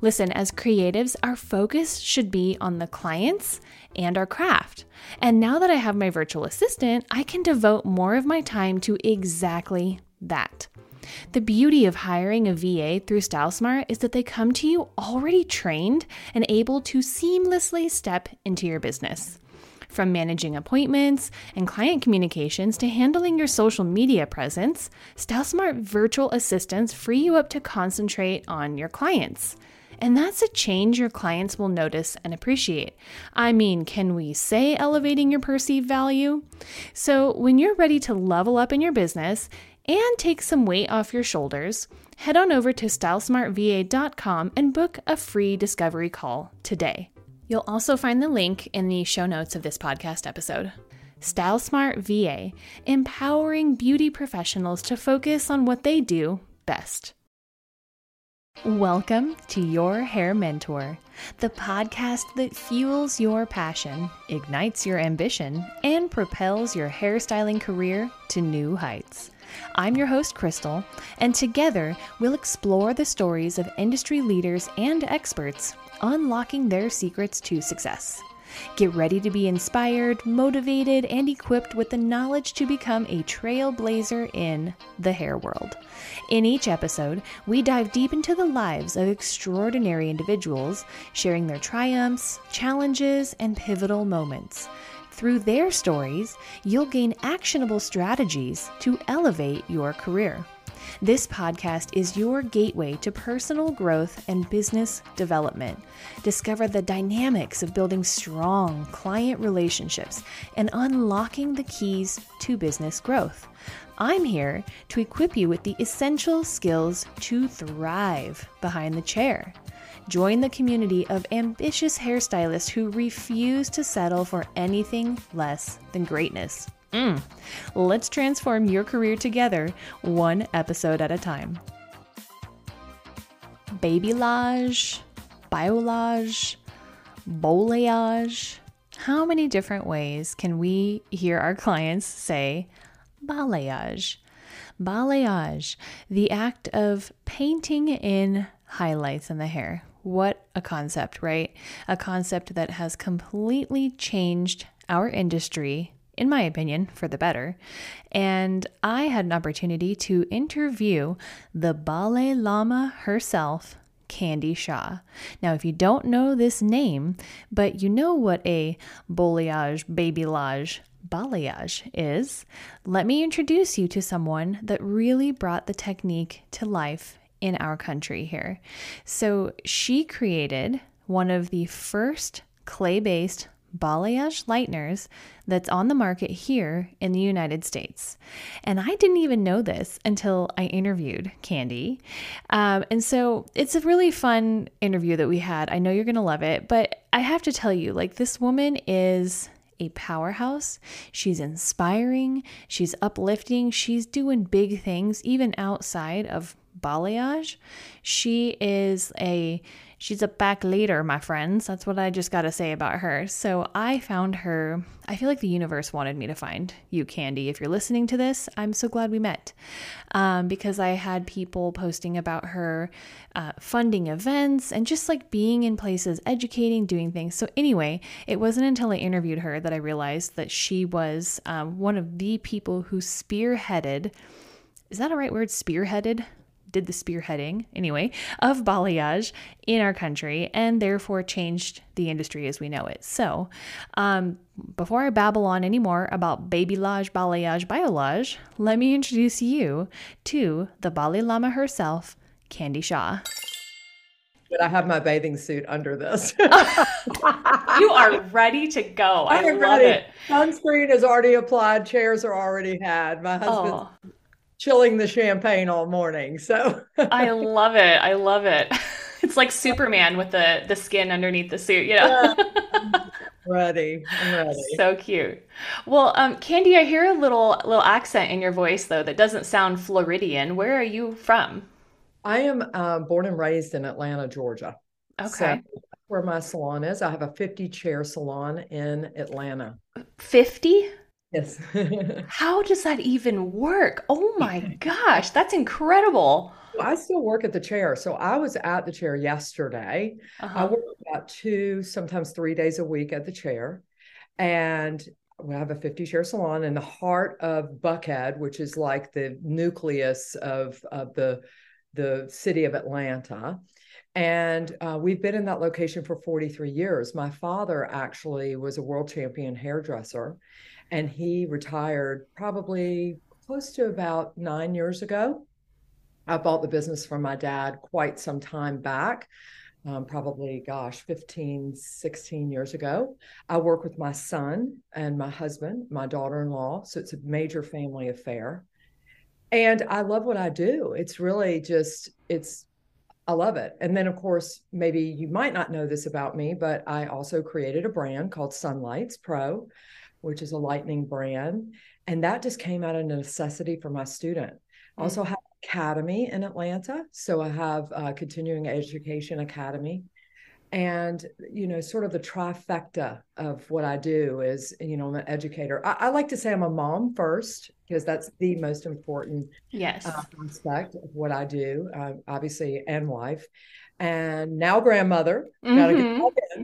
Listen, as creatives, our focus should be on the clients and our craft. And now that I have my virtual assistant, I can devote more of my time to exactly that. The beauty of hiring a VA through StyleSmart is that they come to you already trained and able to seamlessly step into your business. From managing appointments and client communications to handling your social media presence, StyleSmart virtual assistants free you up to concentrate on your clients. And that's a change your clients will notice and appreciate. I mean, can we say elevating your perceived value? So, when you're ready to level up in your business and take some weight off your shoulders, head on over to stylesmartva.com and book a free discovery call today. You'll also find the link in the show notes of this podcast episode. Style Smart VA, empowering beauty professionals to focus on what they do best. Welcome to Your Hair Mentor, the podcast that fuels your passion, ignites your ambition, and propels your hairstyling career to new heights. I'm your host, Crystal, and together we'll explore the stories of industry leaders and experts unlocking their secrets to success. Get ready to be inspired, motivated, and equipped with the knowledge to become a trailblazer in the hair world. In each episode, we dive deep into the lives of extraordinary individuals, sharing their triumphs, challenges, and pivotal moments. Through their stories, you'll gain actionable strategies to elevate your career. This podcast is your gateway to personal growth and business development. Discover the dynamics of building strong client relationships and unlocking the keys to business growth. I'm here to equip you with the essential skills to thrive behind the chair. Join the community of ambitious hairstylists who refuse to settle for anything less than greatness. Mm. Let's transform your career together, one episode at a time. Babylage, biolage, bolayage. How many different ways can we hear our clients say balayage? Balayage, the act of painting in highlights in the hair. What a concept, right? A concept that has completely changed our industry in my opinion, for the better. And I had an opportunity to interview the Balay Lama herself, Candy Shaw. Now, if you don't know this name, but you know what a balayage, babylage, balayage is, let me introduce you to someone that really brought the technique to life in our country here. So, she created one of the first clay based balayage lighteners that's on the market here in the United States. And I didn't even know this until I interviewed Candy. Um, and so it's a really fun interview that we had. I know you're going to love it, but I have to tell you, like, this woman is a powerhouse. She's inspiring, she's uplifting, she's doing big things even outside of balayage. She is a She's a back leader, my friends. That's what I just got to say about her. So I found her. I feel like the universe wanted me to find you, Candy. If you're listening to this, I'm so glad we met um, because I had people posting about her uh, funding events and just like being in places, educating, doing things. So, anyway, it wasn't until I interviewed her that I realized that she was um, one of the people who spearheaded. Is that a right word? Spearheaded did the spearheading anyway of balayage in our country and therefore changed the industry as we know it. So, um, before I babble on anymore about babylage, balayage, biolage, let me introduce you to the Balay Lama herself, Candy Shaw. But I have my bathing suit under this. you are ready to go. I, I love ready. it. Sunscreen is already applied. Chairs are already had. My husband oh. Chilling the champagne all morning. So I love it. I love it. It's like Superman with the the skin underneath the suit. You know. Ready. I'm ready. So cute. Well, um, Candy, I hear a little little accent in your voice though that doesn't sound Floridian. Where are you from? I am uh, born and raised in Atlanta, Georgia. Okay. So where my salon is. I have a 50 chair salon in Atlanta. 50? Yes. How does that even work? Oh my gosh, that's incredible. I still work at the chair. So I was at the chair yesterday. Uh-huh. I work about two, sometimes three days a week at the chair. And we have a 50 chair salon in the heart of Buckhead, which is like the nucleus of, of the, the city of Atlanta. And uh, we've been in that location for 43 years. My father actually was a world champion hairdresser, and he retired probably close to about nine years ago. I bought the business from my dad quite some time back. Um, probably, gosh, 15, 16 years ago. I work with my son and my husband, my daughter in law. So it's a major family affair. And I love what I do. It's really just, it's I love it. And then, of course, maybe you might not know this about me, but I also created a brand called Sunlights Pro, which is a lightning brand. And that just came out of necessity for my student. I also have academy in Atlanta. So I have a continuing education academy and you know sort of the trifecta of what i do is you know i'm an educator i, I like to say i'm a mom first because that's the most important yes uh, aspect of what i do uh, obviously and wife and now grandmother mm-hmm. gotta get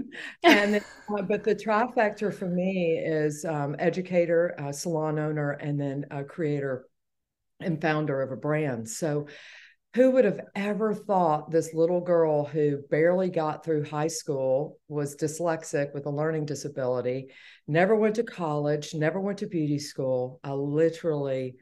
and uh, but the trifecta for me is um, educator uh, salon owner and then a creator and founder of a brand so who would have ever thought this little girl who barely got through high school was dyslexic with a learning disability, never went to college, never went to beauty school? I literally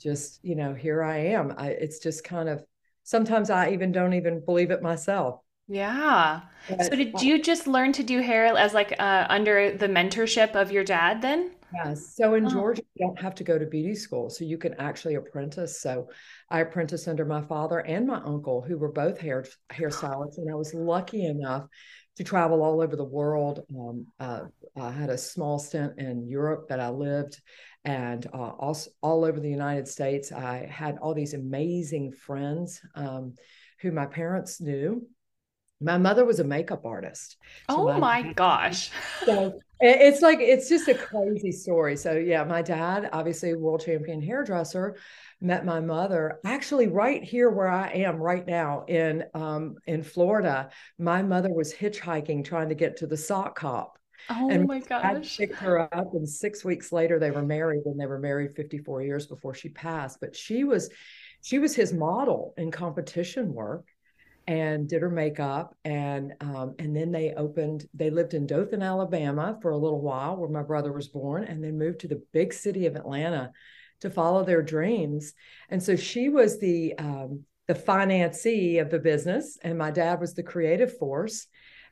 just, you know, here I am. I, it's just kind of sometimes I even don't even believe it myself. Yeah. But, so did you just learn to do hair as like uh, under the mentorship of your dad then? Yes. So in oh. Georgia, you don't have to go to beauty school. So you can actually apprentice. So I apprenticed under my father and my uncle, who were both hair hairstylists. And I was lucky enough to travel all over the world. Um, uh, I had a small stint in Europe that I lived and uh, also all over the United States. I had all these amazing friends um, who my parents knew my mother was a makeup artist. So oh my, my gosh. So it's like it's just a crazy story. So yeah, my dad, obviously world champion hairdresser, met my mother actually right here where I am right now in um, in Florida. My mother was hitchhiking trying to get to the sock hop. Oh and my gosh. I picked her up and six weeks later they were married and they were married 54 years before she passed. But she was she was his model in competition work and did her makeup and um, and then they opened they lived in dothan alabama for a little while where my brother was born and then moved to the big city of atlanta to follow their dreams. And so she was the um, the financee of the business and my dad was the creative force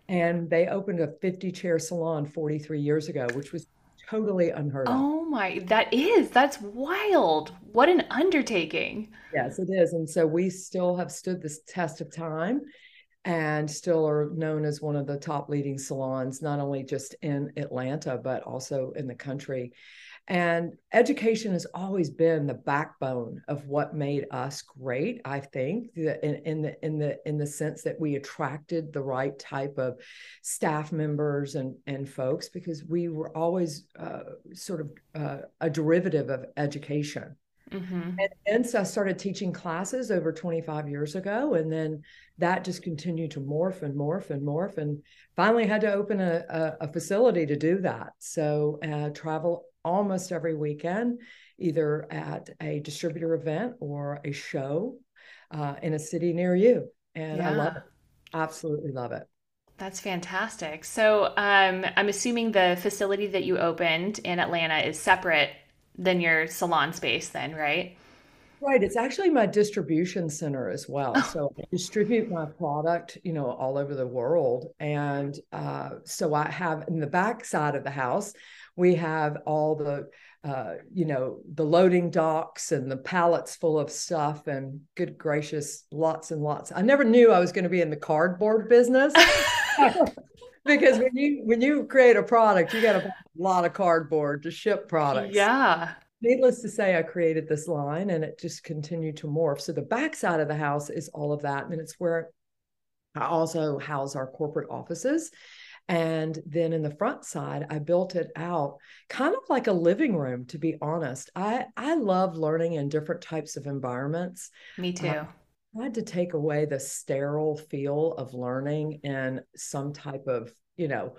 and they opened a 50 chair salon 43 years ago which was totally unheard of. Oh my, that is, that's wild. What an undertaking. Yes, it is. And so we still have stood this test of time and still are known as one of the top leading salons, not only just in Atlanta, but also in the country. And education has always been the backbone of what made us great. I think in, in the in the in the sense that we attracted the right type of staff members and and folks because we were always uh, sort of uh, a derivative of education. Mm-hmm. And then so I started teaching classes over 25 years ago, and then that just continued to morph and morph and morph, and finally had to open a, a, a facility to do that. So uh, travel almost every weekend, either at a distributor event or a show. uh, in a city near you. And yeah. I love it. Absolutely love it. That's fantastic. So um, I'm assuming the facility that you opened in Atlanta is separate than your salon space, then, right? Right. It's actually my distribution center as well. Oh. So I distribute my product, you know, all over the world. And uh, so I have in the back side of the house, we have all the, uh, you know, the loading docks and the pallets full of stuff. And good gracious, lots and lots. I never knew I was going to be in the cardboard business. because when you when you create a product, you got a lot of cardboard to ship products. Yeah needless to say, I created this line and it just continued to morph. So the back side of the house is all of that. And it's where I also house our corporate offices. And then in the front side, I built it out kind of like a living room, to be honest. I, I love learning in different types of environments. Me too. Uh, I had to take away the sterile feel of learning in some type of, you know,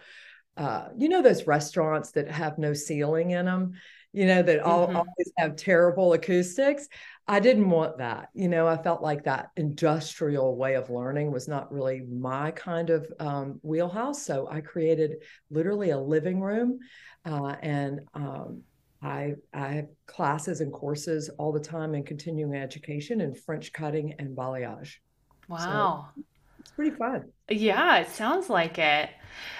uh, you know those restaurants that have no ceiling in them you know, that all, mm-hmm. always have terrible acoustics. I didn't want that. You know, I felt like that industrial way of learning was not really my kind of um, wheelhouse. So I created literally a living room, uh, and um, I I have classes and courses all the time in continuing education in French cutting and balayage. Wow. So it's pretty fun. Yeah, it sounds like it.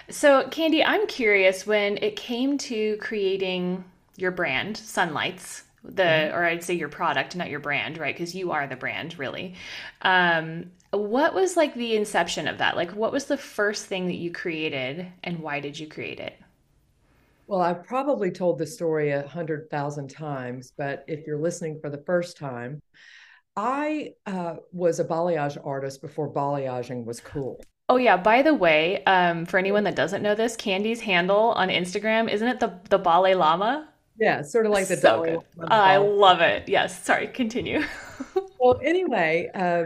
So, Candy, I'm curious when it came to creating your brand, Sunlights, the mm-hmm. or I'd say your product, not your brand, right? Because you are the brand, really. Um, what was like the inception of that? Like, what was the first thing that you created, and why did you create it? Well, I've probably told the story a hundred thousand times, but if you're listening for the first time, I uh, was a balayage artist before balayaging was cool. Oh yeah. By the way, um, for anyone that doesn't know this, Candy's handle on Instagram isn't it the the Balay Lama? Yeah, sort of like the so good. I love it. Yes. Sorry, continue. well, anyway, uh,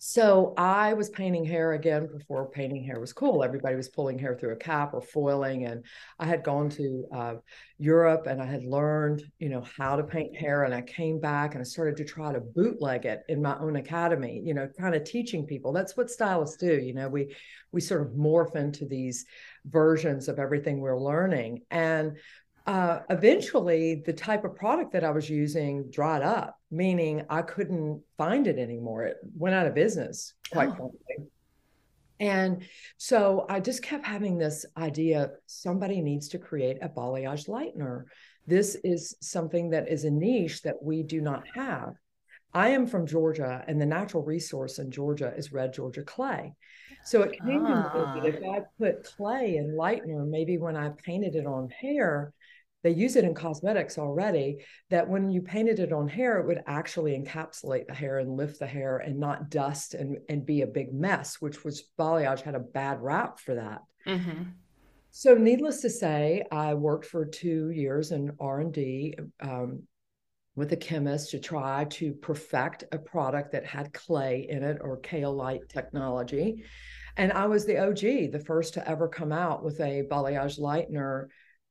so I was painting hair again before painting hair was cool. Everybody was pulling hair through a cap or foiling, and I had gone to uh, Europe and I had learned, you know, how to paint hair. And I came back and I started to try to bootleg it in my own academy. You know, kind of teaching people. That's what stylists do. You know, we we sort of morph into these versions of everything we're learning. And uh, eventually the type of product that I was using dried up, meaning I couldn't find it anymore. It went out of business, quite oh. frankly. And so I just kept having this idea somebody needs to create a balayage lightener. This is something that is a niche that we do not have. I am from Georgia, and the natural resource in Georgia is red Georgia clay. So it came ah. to me that if I put clay in lightener, maybe when I painted it on hair, they use it in cosmetics already that when you painted it on hair it would actually encapsulate the hair and lift the hair and not dust and, and be a big mess which was balayage had a bad rap for that mm-hmm. so needless to say i worked for two years in r&d um, with a chemist to try to perfect a product that had clay in it or kaolinite technology and i was the og the first to ever come out with a balayage lightener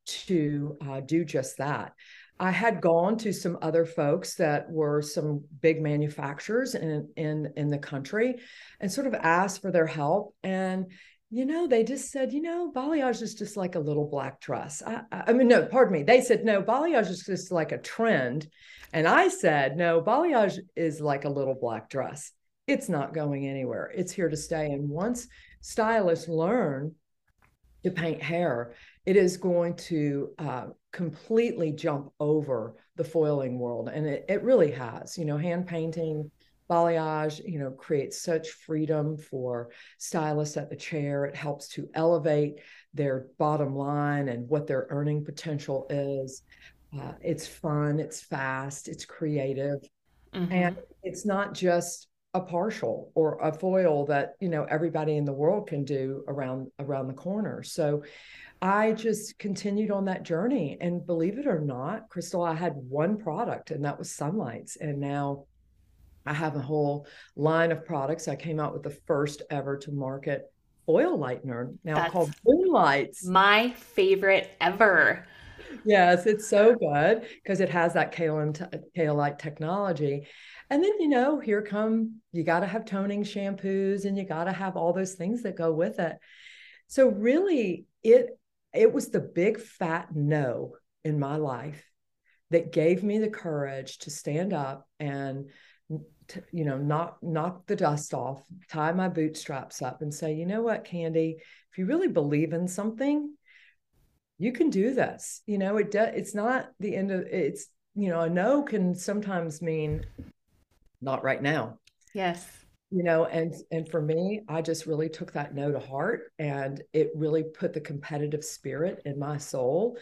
to uh, do just that. I had gone to some other folks that were some big manufacturers in, in, in the country and sort of asked for their help. And, you know, they just said, you know, balayage is just like a little black dress. I, I mean, no, pardon me. They said, no, balayage is just like a trend. And I said, no, balayage is like a little black dress. It's not going anywhere. It's here to stay. And once stylists learn to paint hair, it is going to uh, completely jump over the foiling world. And it, it really has, you know, hand painting, balayage, you know, creates such freedom for stylists at the chair. It helps to elevate their bottom line and what their earning potential is. Uh, it's fun, it's fast, it's creative, mm-hmm. and it's not just a partial or a foil that you know everybody in the world can do around around the corner. So I just continued on that journey. And believe it or not, Crystal, I had one product and that was Sunlights. And now I have a whole line of products. I came out with the first ever to market oil lightener now That's called Moonlights. My favorite ever. yes, it's so good because it has that Kaolinite technology. And then, you know, here come you got to have toning shampoos and you got to have all those things that go with it. So really it it was the big fat no in my life that gave me the courage to stand up and to, you know knock knock the dust off tie my bootstraps up and say you know what candy? If you really believe in something you can do this. You know it does it's not the end of it's you know a no can sometimes mean not right now. Yes you know and and for me i just really took that no to heart and it really put the competitive spirit in my soul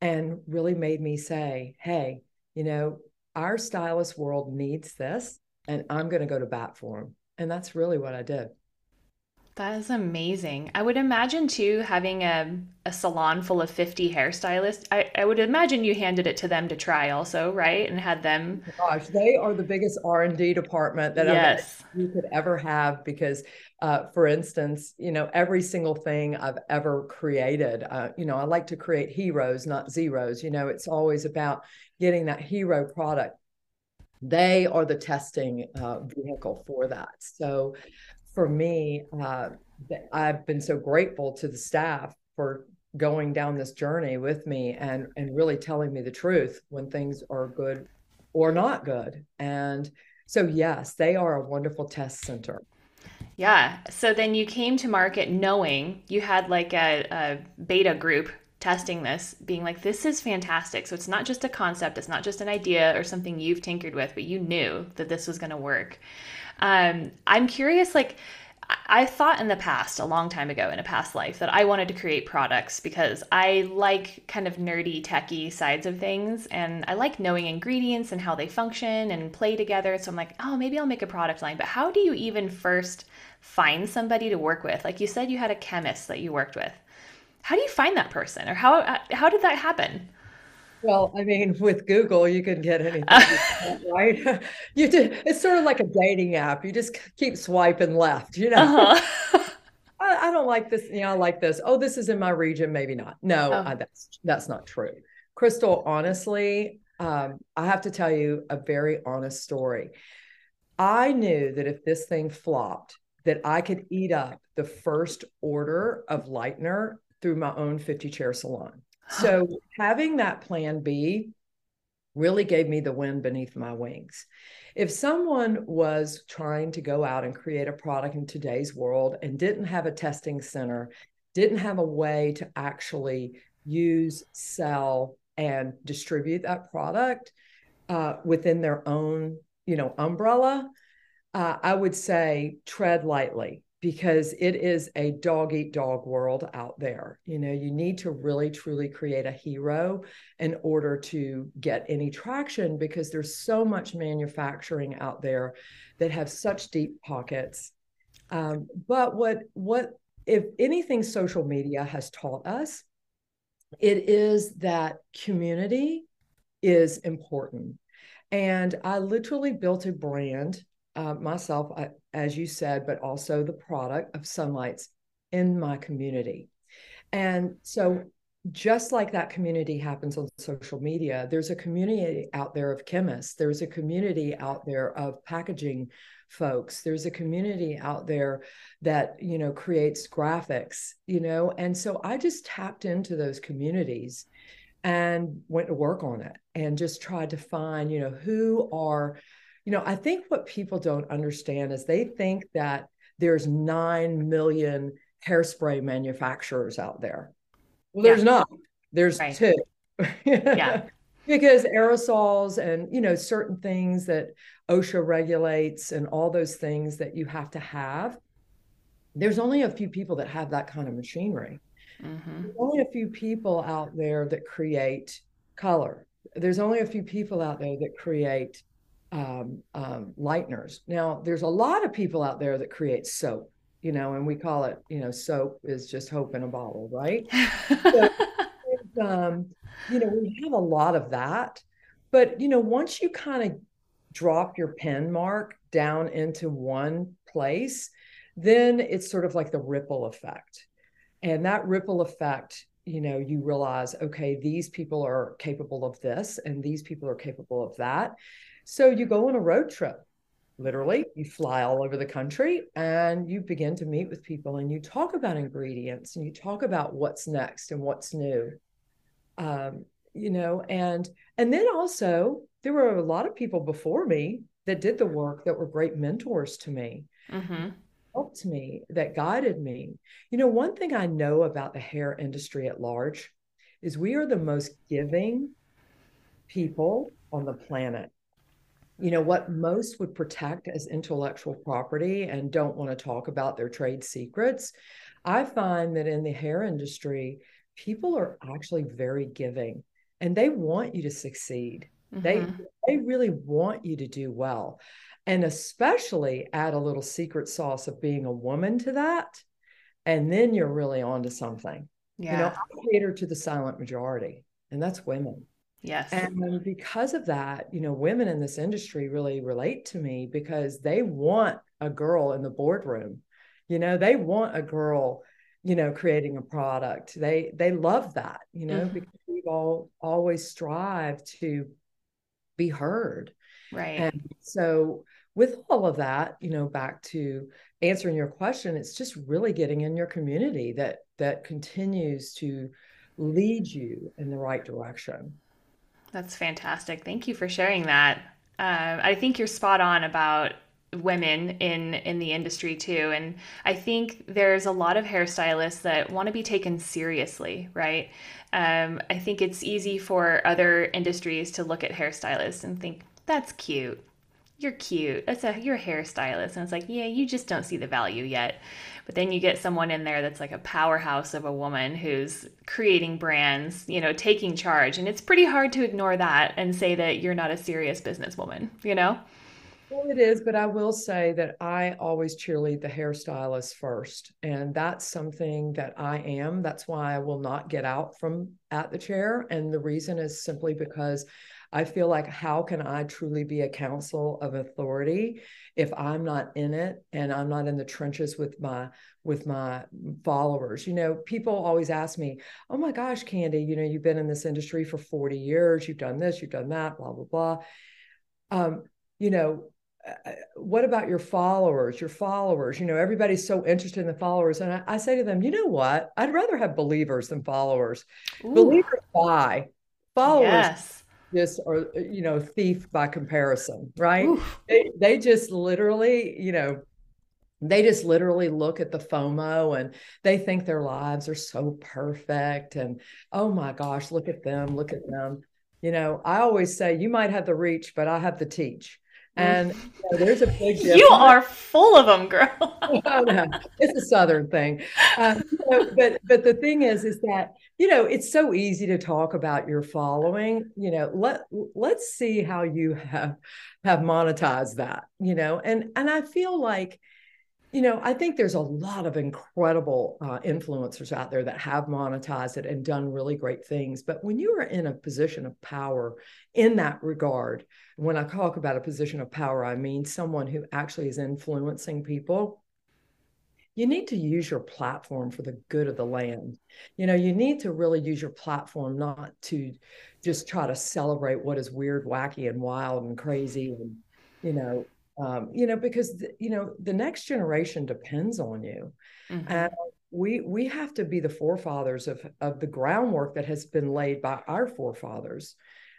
and really made me say hey you know our stylist world needs this and i'm going to go to bat for them and that's really what i did that is amazing. I would imagine too having a, a salon full of 50 hairstylists. I, I would imagine you handed it to them to try also, right? And had them oh gosh, they are the biggest R&D department that yes. you could ever have because uh, for instance, you know, every single thing I've ever created, uh, you know, I like to create heroes, not zeros. You know, it's always about getting that hero product. They are the testing uh, vehicle for that. So for me, uh, I've been so grateful to the staff for going down this journey with me and and really telling me the truth when things are good or not good. And so yes, they are a wonderful test center. Yeah. So then you came to market knowing you had like a, a beta group testing this, being like, this is fantastic. So it's not just a concept, it's not just an idea or something you've tinkered with, but you knew that this was going to work. Um, I'm curious, like, I thought in the past, a long time ago in a past life, that I wanted to create products because I like kind of nerdy, techy sides of things. And I like knowing ingredients and how they function and play together. So I'm like, oh, maybe I'll make a product line. But how do you even first find somebody to work with? Like you said, you had a chemist that you worked with. How do you find that person or how, how did that happen? Well, I mean, with Google, you can get anything, right? You do. It's sort of like a dating app. You just keep swiping left, you know. Uh-huh. I, I, don't like this. You know, I like this. Oh, this is in my region. Maybe not. No, oh. I, that's that's not true. Crystal, honestly, um, I have to tell you a very honest story. I knew that if this thing flopped, that I could eat up the first order of lightener through my own 50 chair salon. So having that plan B really gave me the wind beneath my wings. If someone was trying to go out and create a product in today's world and didn't have a testing center, didn't have a way to actually use, sell, and distribute that product uh, within their own, you know, umbrella, uh, I would say tread lightly because it is a dog eat dog world out there. You know, you need to really truly create a hero in order to get any traction because there's so much manufacturing out there that have such deep pockets. Um, but what what if anything social media has taught us, it is that community is important. And I literally built a brand uh, myself, I, as you said, but also the product of Sunlights in my community. And so, just like that community happens on social media, there's a community out there of chemists, there's a community out there of packaging folks. There's a community out there that you know creates graphics you know? And so i just tapped into those communities and went to work on it and just tried to find you know who are you know, I think what people don't understand is they think that there's 9 million hairspray manufacturers out there. Well, there's yeah. not. There's right. two. yeah. Because aerosols and, you know, certain things that OSHA regulates and all those things that you have to have, there's only a few people that have that kind of machinery. Mm-hmm. There's only a few people out there that create color. There's only a few people out there that create um, um, lighteners. Now, there's a lot of people out there that create soap, you know, and we call it, you know, soap is just hope in a bottle, right? so, um, you know, we have a lot of that. But, you know, once you kind of drop your pen mark down into one place, then it's sort of like the ripple effect. And that ripple effect you know you realize okay these people are capable of this and these people are capable of that so you go on a road trip literally you fly all over the country and you begin to meet with people and you talk about ingredients and you talk about what's next and what's new. Um, you know and and then also there were a lot of people before me that did the work that were great mentors to me mm-hmm. helped me that guided me. You know one thing i know about the hair industry at large is we are the most giving people on the planet you know what most would protect as intellectual property and don't want to talk about their trade secrets i find that in the hair industry people are actually very giving and they want you to succeed mm-hmm. they they really want you to do well and especially add a little secret sauce of being a woman to that and then you're really on to something yeah. you know i cater to the silent majority and that's women Yes. And because of that, you know, women in this industry really relate to me because they want a girl in the boardroom. You know, they want a girl, you know, creating a product. They they love that, you know, mm-hmm. because we've all always strive to be heard. Right. And so with all of that, you know, back to answering your question, it's just really getting in your community that that continues to lead you in the right direction. That's fantastic. Thank you for sharing that. Uh, I think you're spot on about women in in the industry too and i think there's a lot of hairstylists that want to be taken seriously right? Um, i think it's easy for other industries to look at hairstylists and think that's cute. You're cute. That's a you're a hairstylist. And it's like yeah you just don't see the value yet but then you get someone in there that's like a powerhouse of a woman who's creating brands, you know, taking charge. And it's pretty hard to ignore that and say that you're not a serious businesswoman, you know? Well, it is, but I will say that I always cheerlead the hairstylist first. And that's something that I am. That's why I will not get out from at the chair. And the reason is simply because I feel like how can I truly be a council of authority if I'm not in it and I'm not in the trenches with my with my followers? You know, people always ask me, "Oh my gosh, Candy, you know, you've been in this industry for 40 years, you've done this, you've done that, blah blah blah." Um, you know, uh, what about your followers your followers you know everybody's so interested in the followers and I, I say to them you know what i'd rather have believers than followers Ooh. believers buy followers yes just or you know thief by comparison right they, they just literally you know they just literally look at the FOMO and they think their lives are so perfect. And oh my gosh, look at them, look at them. You know, I always say you might have the reach, but I have the teach. And you know, there's a big difference. You are full of them, girl. oh, no. It's a Southern thing. Um, but but the thing is, is that you know it's so easy to talk about your following you know let let's see how you have have monetized that you know and and i feel like you know i think there's a lot of incredible uh, influencers out there that have monetized it and done really great things but when you are in a position of power in that regard when i talk about a position of power i mean someone who actually is influencing people you need to use your platform for the good of the land. You know, you need to really use your platform not to just try to celebrate what is weird, wacky, and wild and crazy, and you know, um, you know, because the, you know the next generation depends on you, mm-hmm. and we we have to be the forefathers of of the groundwork that has been laid by our forefathers.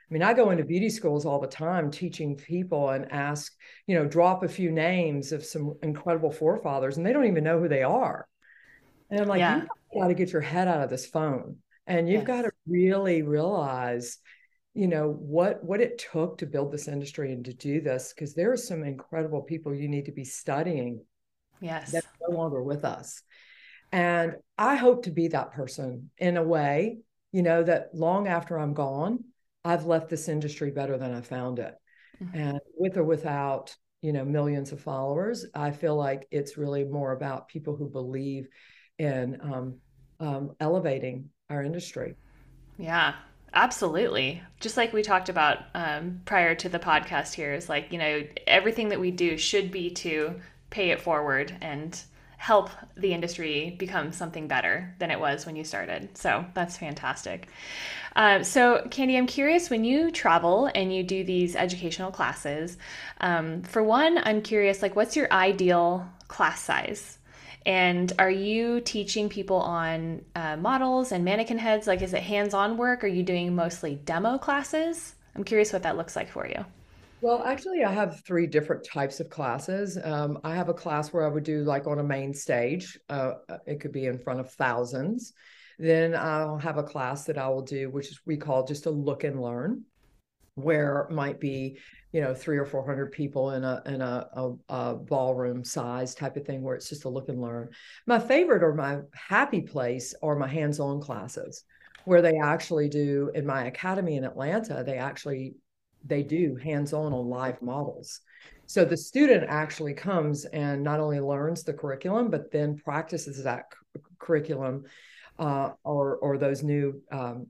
I mean, I go into beauty schools all the time teaching people and ask, you know, drop a few names of some incredible forefathers, and they don't even know who they are. And I'm like, yeah. you got to get your head out of this phone, and you've yes. got to really realize, you know, what what it took to build this industry and to do this, because there are some incredible people you need to be studying. Yes, that's no longer with us, and I hope to be that person in a way, you know, that long after I'm gone I've left this industry better than I found it. Mm-hmm. And with or without, you know, millions of followers, I feel like it's really more about people who believe in um, um, elevating our industry. Yeah, absolutely. Just like we talked about um, prior to the podcast here, is like, you know, everything that we do should be to pay it forward and help the industry become something better than it was when you started. So that's fantastic. Uh, so, Candy, I'm curious when you travel and you do these educational classes. Um, for one, I'm curious, like, what's your ideal class size? And are you teaching people on uh, models and mannequin heads? Like, is it hands on work? Are you doing mostly demo classes? I'm curious what that looks like for you. Well, actually, I have three different types of classes. Um, I have a class where I would do like on a main stage, uh, uh, it could be in front of thousands. Then I'll have a class that I will do, which is we call just a look and learn, where might be, you know, three or four hundred people in a in a, a, a ballroom size type of thing, where it's just a look and learn. My favorite or my happy place are my hands-on classes, where they actually do in my academy in Atlanta. They actually they do hands-on on live models. So the student actually comes and not only learns the curriculum, but then practices that c- curriculum uh, or or those new um,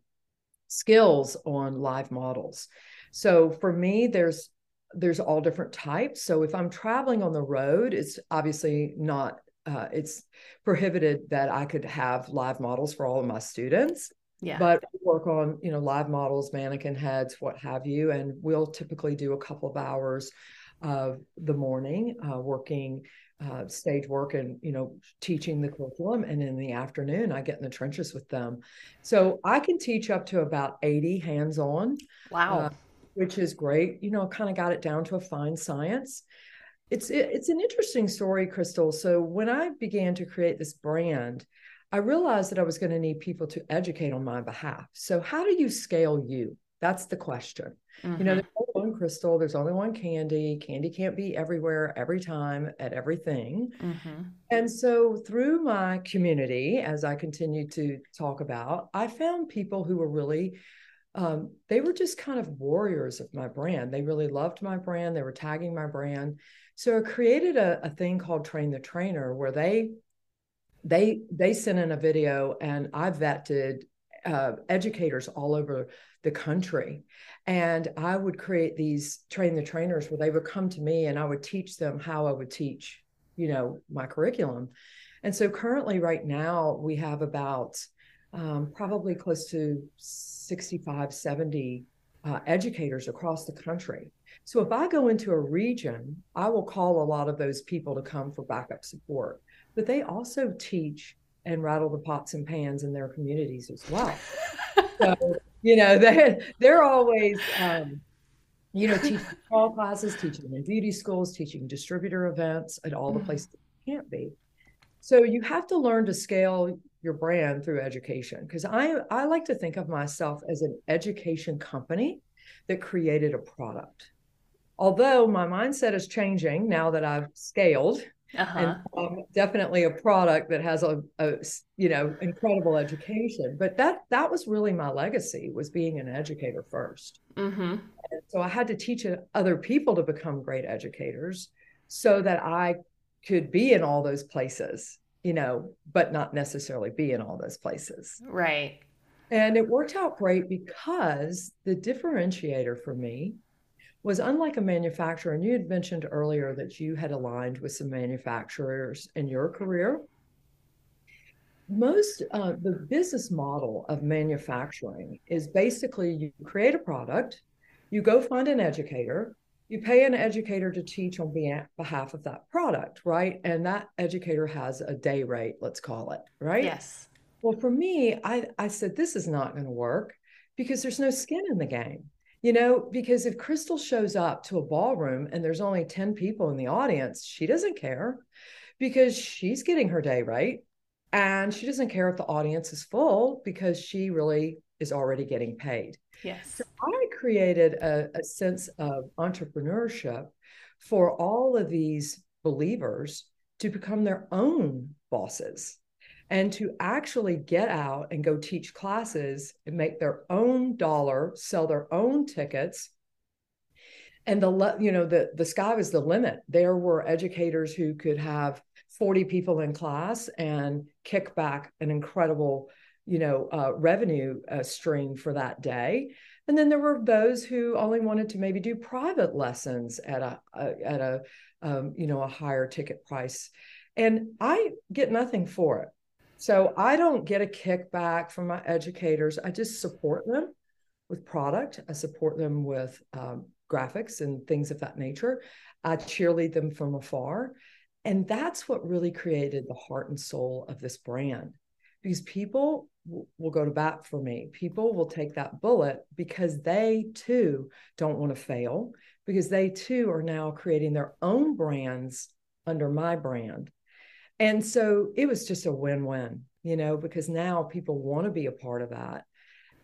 skills on live models. So for me, there's there's all different types. So if I'm traveling on the road, it's obviously not uh, it's prohibited that I could have live models for all of my students. Yeah. But we work on, you know, live models, mannequin heads, what have you. And we'll typically do a couple of hours of the morning uh, working uh, stage work and, you know, teaching the curriculum. And in the afternoon, I get in the trenches with them. So I can teach up to about 80 hands on. Wow. Uh, which is great. You know, kind of got it down to a fine science. It's it, it's an interesting story, Crystal. So when I began to create this brand, I realized that I was going to need people to educate on my behalf. So, how do you scale you? That's the question. Mm-hmm. You know, mm-hmm. there's only one crystal, there's only one candy. Candy can't be everywhere, every time, at everything. Mm-hmm. And so, through my community, as I continue to talk about, I found people who were really um, they were just kind of warriors of my brand. They really loved my brand. They were tagging my brand. So I created a, a thing called Train the Trainer where they they they sent in a video and i vetted uh, educators all over the country. And i would create these train the trainers where they would come to me and i would teach them how i would teach you know my curriculum. And so currently right now we have about um, probably close to 65 70 uh, educators across the country. So if i go into a region i will call a lot of those people to come for backup support but they also teach and rattle the pots and pans in their communities as well. so, you know, they they're always um, you know, teaching all classes, teaching in beauty schools, teaching distributor events at all the mm. places you can't be. So you have to learn to scale your brand through education because I I like to think of myself as an education company that created a product. Although my mindset is changing now that I've scaled uh-huh. and um, definitely a product that has a, a, you know incredible education but that that was really my legacy was being an educator 1st mm-hmm. so i had to teach other people to become great educators so that i could be in all those places you know but not necessarily be in all those places right and it worked out great because the differentiator for me was unlike a manufacturer. And you had mentioned earlier that you had aligned with some manufacturers in your career. Most uh, the business model of manufacturing is basically you create a product, you go find an educator, you pay an educator to teach on behalf of that product, right? And that educator has a day rate, let's call it, right? Yes. Well, for me, I, I said, this is not going to work because there's no skin in the game. You know, because if Crystal shows up to a ballroom and there's only 10 people in the audience, she doesn't care because she's getting her day right. And she doesn't care if the audience is full because she really is already getting paid. Yes. So I created a, a sense of entrepreneurship for all of these believers to become their own bosses and to actually get out and go teach classes and make their own dollar, sell their own tickets. And the you know the the sky was the limit. There were educators who could have 40 people in class and kick back an incredible you know uh, revenue uh, stream for that day. And then there were those who only wanted to maybe do private lessons at a, a at a um, you know a higher ticket price And I get nothing for it. So I don't get a kickback from my educators. I just support them with product. I support them with um, graphics and things of that nature. I cheerlead them from afar. And that's what really created the heart and soul of this brand because people will go to bat for me. People will take that bullet because they too don't want to fail, because they too are now creating their own brands under my brand. And so it was just a win win, you know, because now people want to be a part of that.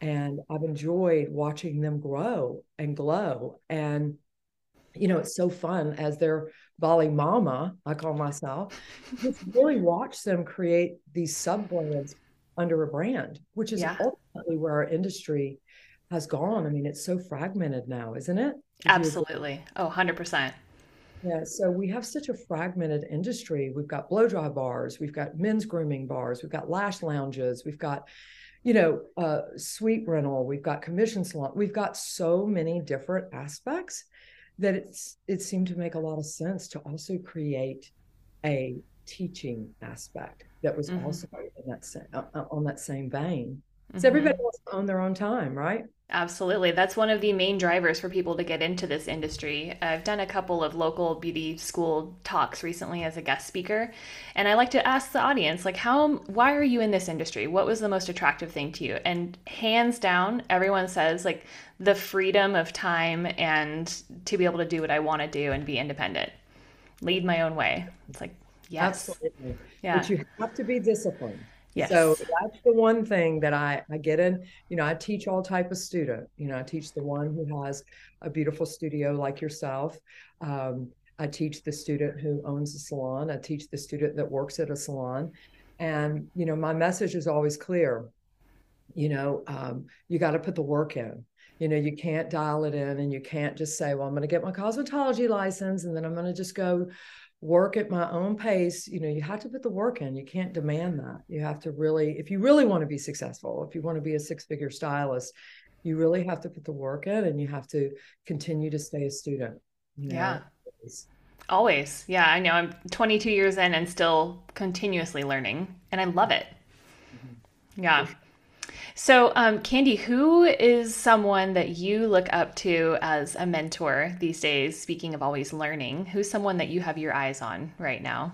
And I've enjoyed watching them grow and glow. And, you know, it's so fun as their Balay Lama, I call myself, just really watch them create these sub brands under a brand, which is yeah. ultimately where our industry has gone. I mean, it's so fragmented now, isn't it? Absolutely. Oh, 100%. Yeah, so we have such a fragmented industry. We've got blow dry bars, we've got men's grooming bars, we've got lash lounges, we've got, you know, uh, suite rental, we've got commission salon, we've got so many different aspects that it's it seemed to make a lot of sense to also create a teaching aspect that was mm-hmm. also in that same, uh, uh, on that same vein. So mm-hmm. everybody wants to own their own time, right? Absolutely. That's one of the main drivers for people to get into this industry. I've done a couple of local beauty school talks recently as a guest speaker, and I like to ask the audience like how why are you in this industry? What was the most attractive thing to you? And hands down, everyone says like the freedom of time and to be able to do what I want to do and be independent. Lead my own way. It's like yes. Absolutely. Yeah. But you have to be disciplined. Yes. So that's the one thing that I, I get in, you know, I teach all type of student, you know, I teach the one who has a beautiful studio like yourself. Um, I teach the student who owns a salon. I teach the student that works at a salon. And, you know, my message is always clear. You know, um, you got to put the work in. You know, you can't dial it in and you can't just say, well, I'm going to get my cosmetology license and then I'm going to just go work at my own pace you know you have to put the work in you can't demand that. You have to really if you really want to be successful if you want to be a six figure stylist you really have to put the work in and you have to continue to stay a student you know? yeah. Always. Yeah i know. I'm 22 years in and still continuously learning and i love it. Mm-hmm. yeah so, um, Candy, who is someone that you look up to as a mentor these days? Speaking of always learning, who's someone that you have your eyes on right now?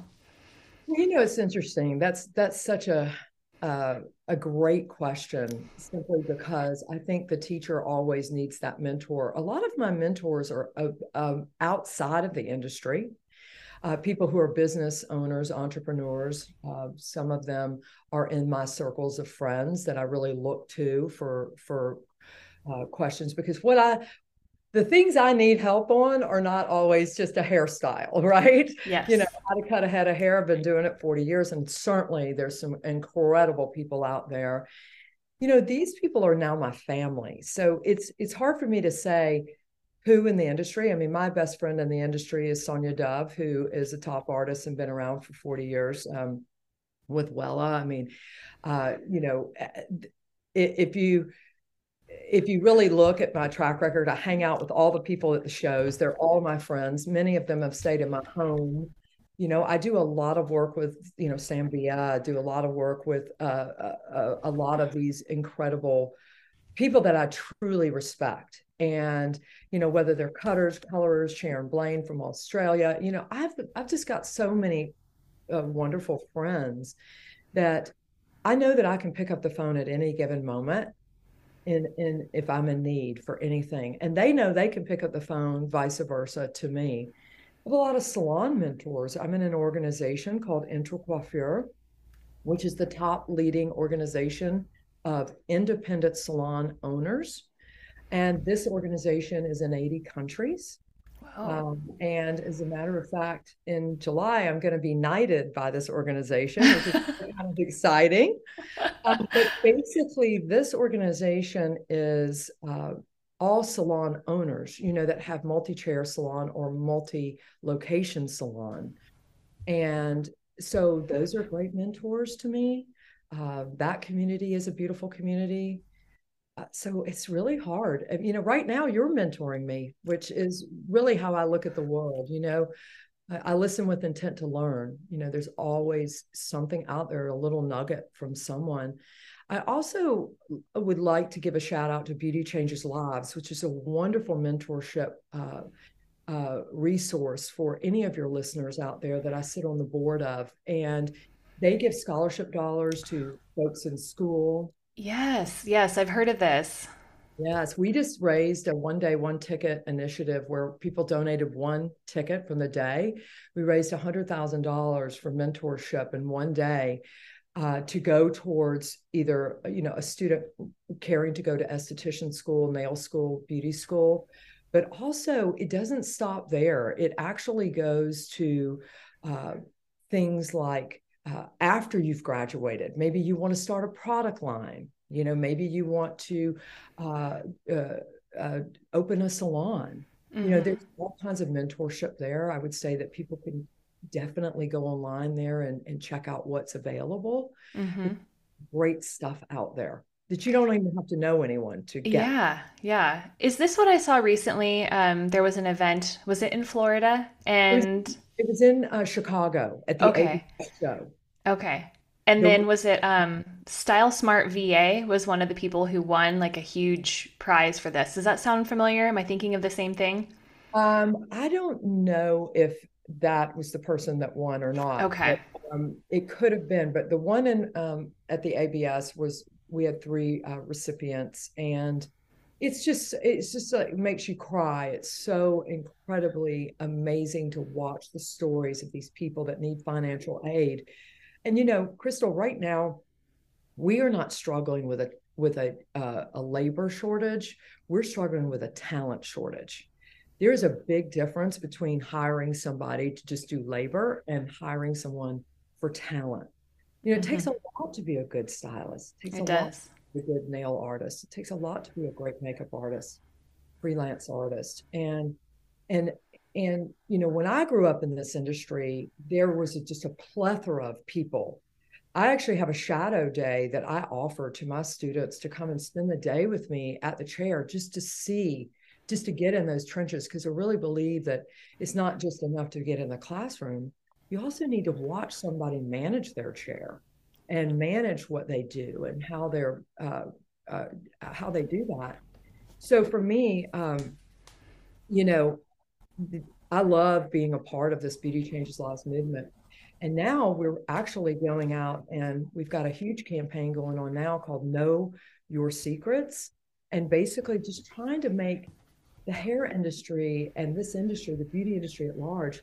You know, it's interesting. That's that's such a uh, a great question. Simply because I think the teacher always needs that mentor. A lot of my mentors are uh, um, outside of the industry uh, people who are business owners, entrepreneurs. Uh, some of them are in my circles of friends that I really look to for for uh, questions because what I the things I need help on are not always just a hairstyle, right? Yes. You know, how to cut a head of hair. I've been doing it 40 years, and certainly there's some incredible people out there. You know, these people are now my family. So it's it's hard for me to say, who in the industry. I mean, my best friend in the industry is Sonia Dove, who is a top artist and been around for 40 years um, with Wella. I mean, uh, you know, if you if you really look at my track record, I hang out with all the people at the shows. They're all my friends. Many of them have stayed in my home. You know, I do a lot of work with, you know, Sam Villa. I do a lot of work with uh, a, uh, uh, a lot of these incredible people that I truly respect and you know whether they're cutters colorers sharon blain from australia you know i've i've just got so many uh, wonderful friends that i know that i can pick up the phone at any given moment in in if i'm in need for anything. And they know they can pick up the phone vice versa to me. I have a lot of salon mentors. I'm in an organization called Intercoiffure which is the top leading organization of independent salon owners and this organization is in 80 countries. Wow. Um, and as a matter of fact, in July, I'm going to be knighted by this organization, which is kind of exciting. Um, but basically, this organization is uh, all salon owners, you know, that have multi chair salon or multi location salon. And so those are great mentors to me. Uh, that community is a beautiful community. Uh, so it's really hard. You know, right now you're mentoring me, which is really how I look at the world. You know, I, I listen with intent to learn. You know, there's always something out there, a little nugget from someone. I also would like to give a shout out to Beauty Changes Lives, which is a wonderful mentorship uh, uh, resource for any of your listeners out there that I sit on the board of. And they give scholarship dollars to folks in school. Yes, yes, I've heard of this. Yes, we just raised a one day, one ticket initiative where people donated one ticket from the day. We raised $100,000 for mentorship in one day uh, to go towards either, you know, a student caring to go to esthetician school, nail school, beauty school. But also, it doesn't stop there. It actually goes to uh, things like uh, after you've graduated, maybe you want to start a product line you know maybe you want to uh, uh, uh, open a salon mm-hmm. you know mm-hmm. there's all kinds of mentorship there i would say that people can definitely go online there and, and check out what's available mm-hmm. great stuff out there that you don't even have to know anyone to get. Yeah, yeah. Is this what I saw recently? Um, there was an event. Was it in Florida? And it was, it was in uh, Chicago at the okay. show. Okay. And then was it um, Style Smart VA was one of the people who won like a huge prize for this. Does that sound familiar? Am I thinking of the same thing? Um, I don't know if that was the person that won or not. Okay. But, um, it could have been, but the one in um, at the ABS was we had three uh, recipients, and it's just it's just like makes you cry. It's so incredibly amazing to watch the stories of these people that need financial aid and you know, Crystal, right now, we are not struggling with a with a uh, a labor shortage. We're struggling with a talent shortage. There is a big difference between hiring somebody to just do labor and hiring someone for talent. You know, it mm-hmm. takes a lot to be a good stylist. It, takes it a does. lot to be a good nail artist. It takes a lot to be a great makeup artist, freelance artist, and and and you know when i grew up in this industry there was a, just a plethora of people. I actually have a shadow day that i offer to my students to come and spend the day with me at the chair just to see just to get in those trenches because i really believe that it's not just enough to get in the classroom. You also need to watch somebody manage their chair and manage what they do and how they're uh, uh, how they do that. So for me um, you know I love being a part of this Beauty Changes Lives movement. And now we're actually going out and we've got a huge campaign going on now called Know Your Secrets. And basically just trying to make the hair industry and this industry, the beauty industry at large,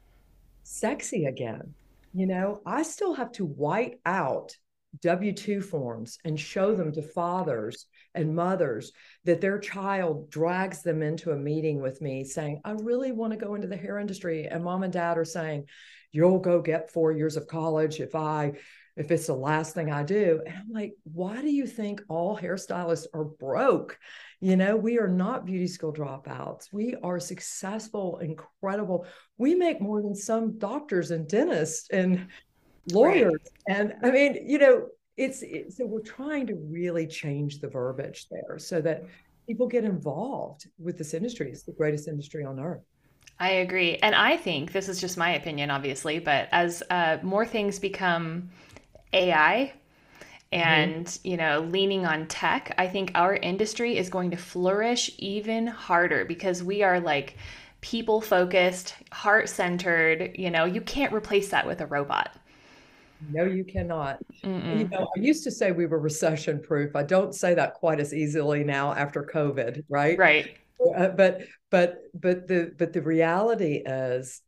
sexy again. You know, I still have to white out W 2 forms and show them to fathers and mothers that their child drags them into a meeting with me saying, I really want to go into the hair industry. And mom and dad are saying, You'll go get four years of college if I if it's the last thing I do. And I'm like, why do you think all hairstylists are broke? You know, we are not beauty school dropouts. We are successful, incredible. We make more than some doctors and dentists and lawyers. Right. And I mean, you know, it's it, so we're trying to really change the verbiage there so that people get involved with this industry. It's the greatest industry on earth. I agree. And I think this is just my opinion, obviously, but as uh, more things become AI and mm-hmm. you know leaning on tech i think our industry is going to flourish even harder because we are like people focused heart centered you know you can't replace that with a robot no, you cannot. Mm-mm. You know, I used to say we were recession proof. I don't say that quite as easily now after COVID, right? Right. Uh, but but but the but the reality is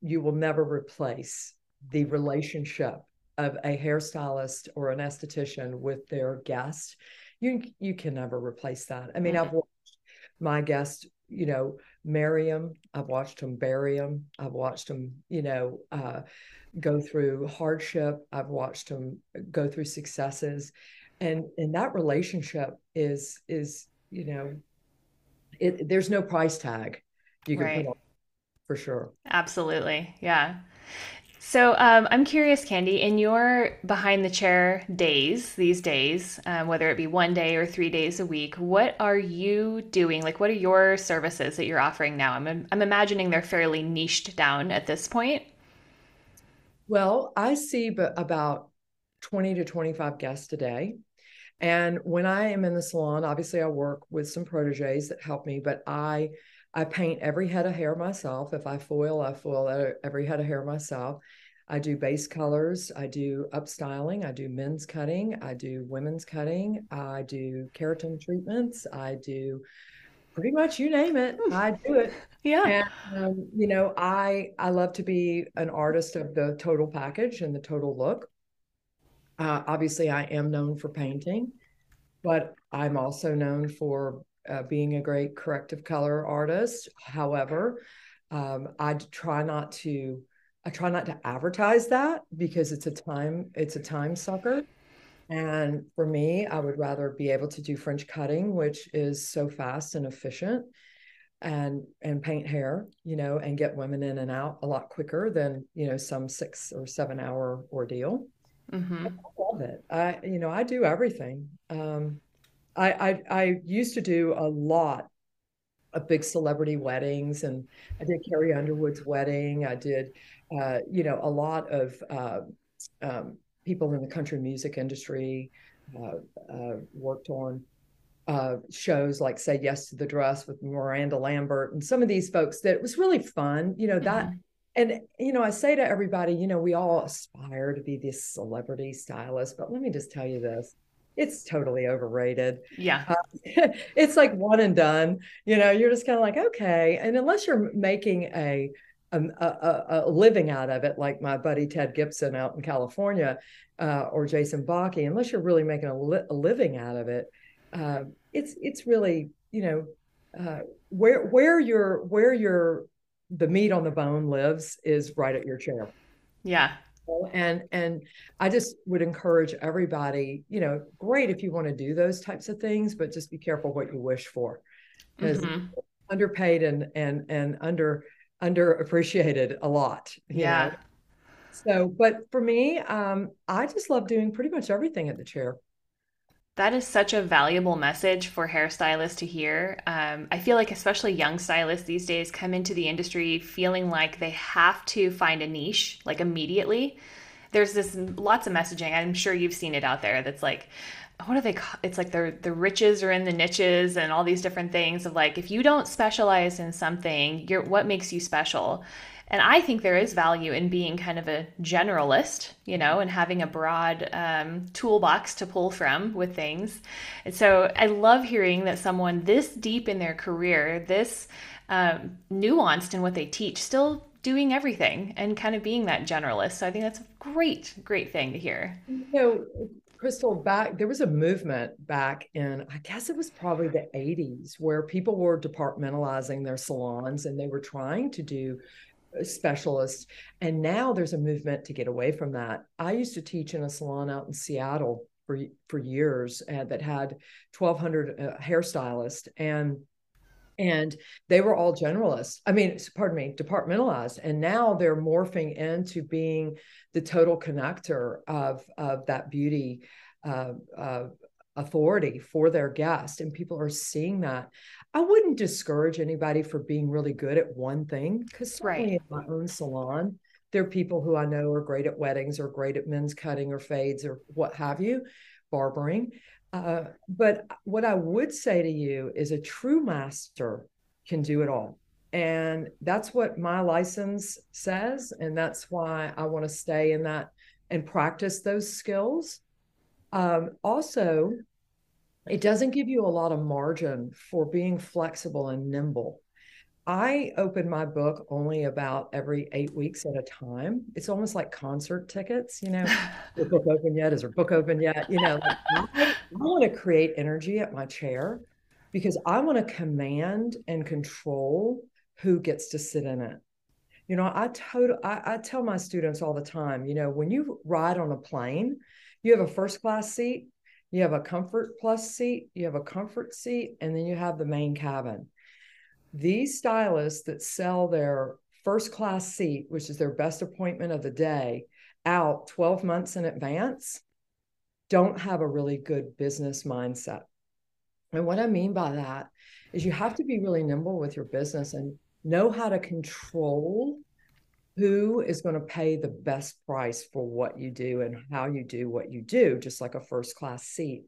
you will never replace the relationship of a hairstylist or an esthetician with their guest. You you can never replace that. I mean, mm-hmm. I've watched my guest, you know, marry him. I've watched him bury him. I've watched him, you know, uh, go through hardship. I've watched them go through successes, and and that relationship is is you know, it there's no price tag you can right. put on for sure. Absolutely, yeah. So um, I'm curious, Candy, in your behind the chair days these days, um, whether it be one day or three days a week, what are you doing? Like, what are your services that you're offering now? I'm I'm imagining they're fairly niched down at this point. Well, I see about 20 to 25 guests a day. And when I am in the salon, obviously I work with some proteges that help me, but I I paint every head of hair myself. If I foil, I foil every head of hair myself. I do base colors, I do upstyling, I do men's cutting, I do women's cutting, I do keratin treatments, I do pretty much you name it, hmm. I do it. Yeah. And, um, you know, I I love to be an artist of the total package and the total look. Uh, obviously, I am known for painting, but I'm also known for uh, being a great corrective color artist. However, um, I try not to. I try not to advertise that because it's a time it's a time sucker. And for me, I would rather be able to do French cutting, which is so fast and efficient, and and paint hair, you know, and get women in and out a lot quicker than you know some six or seven hour ordeal. Mm-hmm. I love it. I, you know, I do everything. Um, I, I, I used to do a lot of big celebrity weddings, and I did Carrie Underwood's wedding. I did, uh, you know, a lot of uh, um, people in the country music industry. Uh, uh worked on uh, shows like Say Yes to the Dress with Miranda Lambert and some of these folks that it was really fun. You know that. Mm-hmm and you know i say to everybody you know we all aspire to be this celebrity stylist but let me just tell you this it's totally overrated yeah uh, it's like one and done you know you're just kind of like okay and unless you're making a a, a, a living out of it like my buddy ted gibson out in california uh, or jason Backe, unless you're really making a, li- a living out of it uh, it's it's really you know uh, where where your where your the meat on the bone lives is right at your chair. Yeah. And and I just would encourage everybody, you know, great if you want to do those types of things, but just be careful what you wish for. Because mm-hmm. underpaid and and and under underappreciated a lot. yeah. Know? So, but for me, um, I just love doing pretty much everything at the chair. That is such a valuable message for hairstylists to hear. Um, I feel like, especially young stylists these days, come into the industry feeling like they have to find a niche like immediately. There's this lots of messaging. I'm sure you've seen it out there. That's like, what are they? Call? It's like the the riches are in the niches and all these different things of like, if you don't specialize in something, you're what makes you special. And I think there is value in being kind of a generalist, you know, and having a broad um, toolbox to pull from with things. And so I love hearing that someone this deep in their career, this um, nuanced in what they teach, still doing everything and kind of being that generalist. So I think that's a great, great thing to hear. You know, Crystal, back there was a movement back in, I guess it was probably the 80s, where people were departmentalizing their salons and they were trying to do specialist. And now there's a movement to get away from that. I used to teach in a salon out in Seattle for for years uh, that had 1,200 uh, hairstylists and and they were all generalists. I mean, pardon me, departmentalized, and now they're morphing into being the total connector of of that beauty uh, uh, authority for their guest, and people are seeing that. I wouldn't discourage anybody for being really good at one thing because certainly right. in my own salon, there are people who I know are great at weddings or great at men's cutting or fades or what have you, barbering. Uh, but what I would say to you is a true master can do it all. And that's what my license says. And that's why I want to stay in that and practice those skills. Um, also, it doesn't give you a lot of margin for being flexible and nimble. I open my book only about every eight weeks at a time. It's almost like concert tickets, you know, is book open yet? Is her book open yet? You know, like I, I want to create energy at my chair because I want to command and control who gets to sit in it. You know, I total I, I tell my students all the time, you know, when you ride on a plane, you have a first class seat you have a comfort plus seat, you have a comfort seat, and then you have the main cabin. These stylists that sell their first class seat, which is their best appointment of the day, out 12 months in advance, don't have a really good business mindset. And what I mean by that is you have to be really nimble with your business and know how to control who is going to pay the best price for what you do and how you do what you do, just like a first class seat.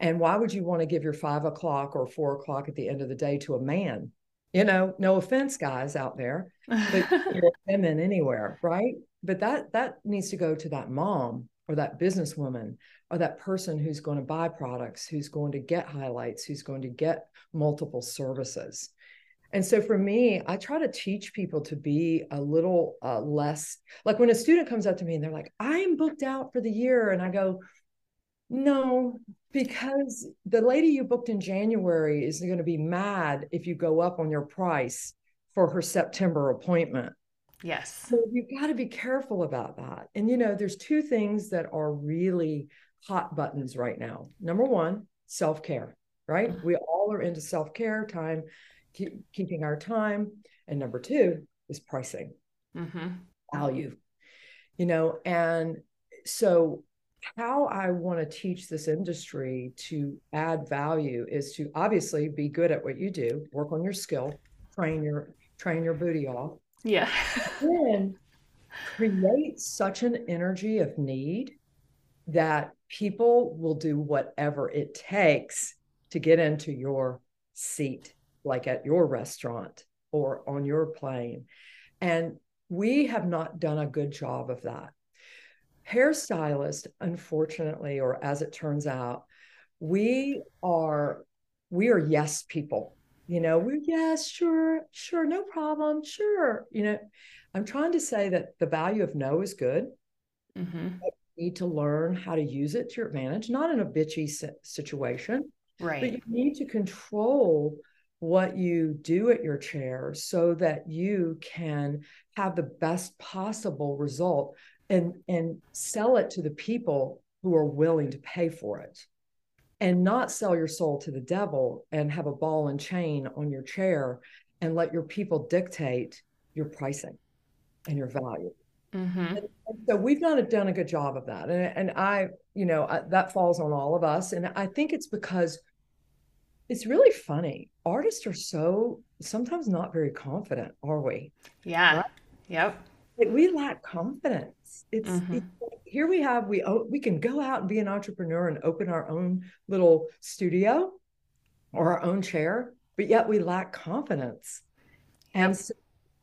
And why would you want to give your five o'clock or four o'clock at the end of the day to a man? You know, no offense, guys out there, but women anywhere, right? But that that needs to go to that mom or that businesswoman or that person who's going to buy products, who's going to get highlights, who's going to get multiple services. And so for me, I try to teach people to be a little uh, less like when a student comes up to me and they're like, I'm booked out for the year. And I go, no, because the lady you booked in January is going to be mad if you go up on your price for her September appointment. Yes. So you've got to be careful about that. And, you know, there's two things that are really hot buttons right now. Number one, self care, right? Mm-hmm. We all are into self care, time, keep, keeping our time. And number two is pricing, mm-hmm. value, you know, and so how I want to teach this industry to add value is to obviously be good at what you do, work on your skill, train your train your booty off. Yeah. then create such an energy of need that people will do whatever it takes to get into your seat, like at your restaurant or on your plane. And we have not done a good job of that. Hairstylist unfortunately or as it turns out we are we are yes people. You know we're yes sure sure no problem sure. You know i'm trying to say that the value of no is good. Mm-hmm. you need to learn how to use it to your advantage not in a bitchy situation. Right. but you need to control what you do at your chair so that you can have the best possible result and and sell it to the people who are willing to pay for it. And not sell your soul to the devil and have a ball and chain on your chair and let your people dictate your pricing and your value. Mm-hmm. and, and so we've not done a good job of that. And, and i you know I, that falls on all of us. And i think it's because it's really funny artists are so sometimes not very confident are we yeah right? yep we lack confidence. It's, mm-hmm. it's, here we have we we can go out and be an entrepreneur and open our own little studio or our own chair, but yet we lack confidence. And so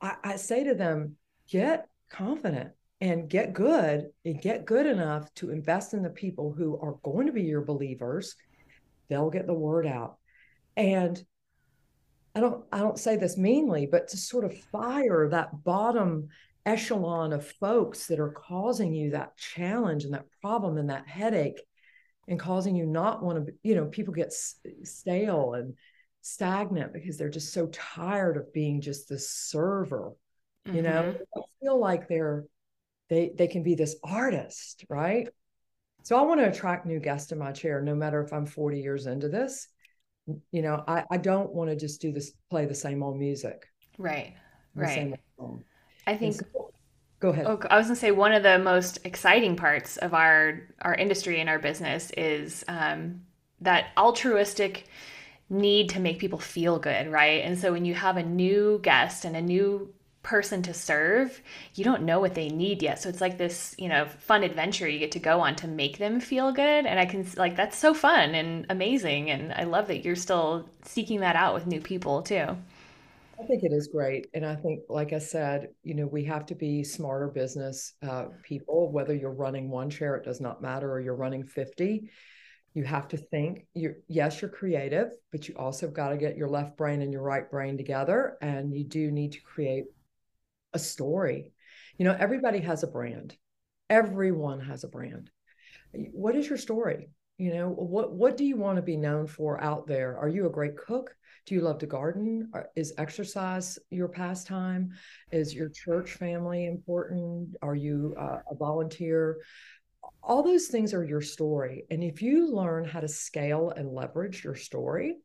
I, I say to them, get confident and get good and get good enough to invest in the people who are going to be your believers. They'll get the word out. And I don't I don't say this meanly, but to sort of fire that bottom echelon of folks that are causing you that challenge and that problem and that headache and causing you not want to you know people get stale and stagnant because they're just so tired of being just the server mm-hmm. you know mm-hmm. I feel like they're they they can be this artist right so i want to attract new guests to my chair no matter if i'm 40 years into this you know i i don't want to just do this play the same old music right right I think. Go ahead. Oh, I was gonna say one of the most exciting parts of our our industry and our business is um, that altruistic need to make people feel good, right? And so when you have a new guest and a new person to serve, you don't know what they need yet. So it's like this, you know, fun adventure you get to go on to make them feel good. And I can like that's so fun and amazing. And I love that you're still seeking that out with new people too. I think it is great. And I think, like I said, you know, we have to be smarter business uh, people, whether you're running one chair, it does not matter, or you're running 50. You have to think, you're, yes, you're creative, but you also got to get your left brain and your right brain together. And you do need to create a story. You know, everybody has a brand, everyone has a brand. What is your story? You know, what what do you want to be known for out there? Are you a great cook? Do you love to garden? Is exercise your pastime? Is your church family important? Are you uh, a volunteer? All those things are your story. And if you learn how to scale and leverage your story,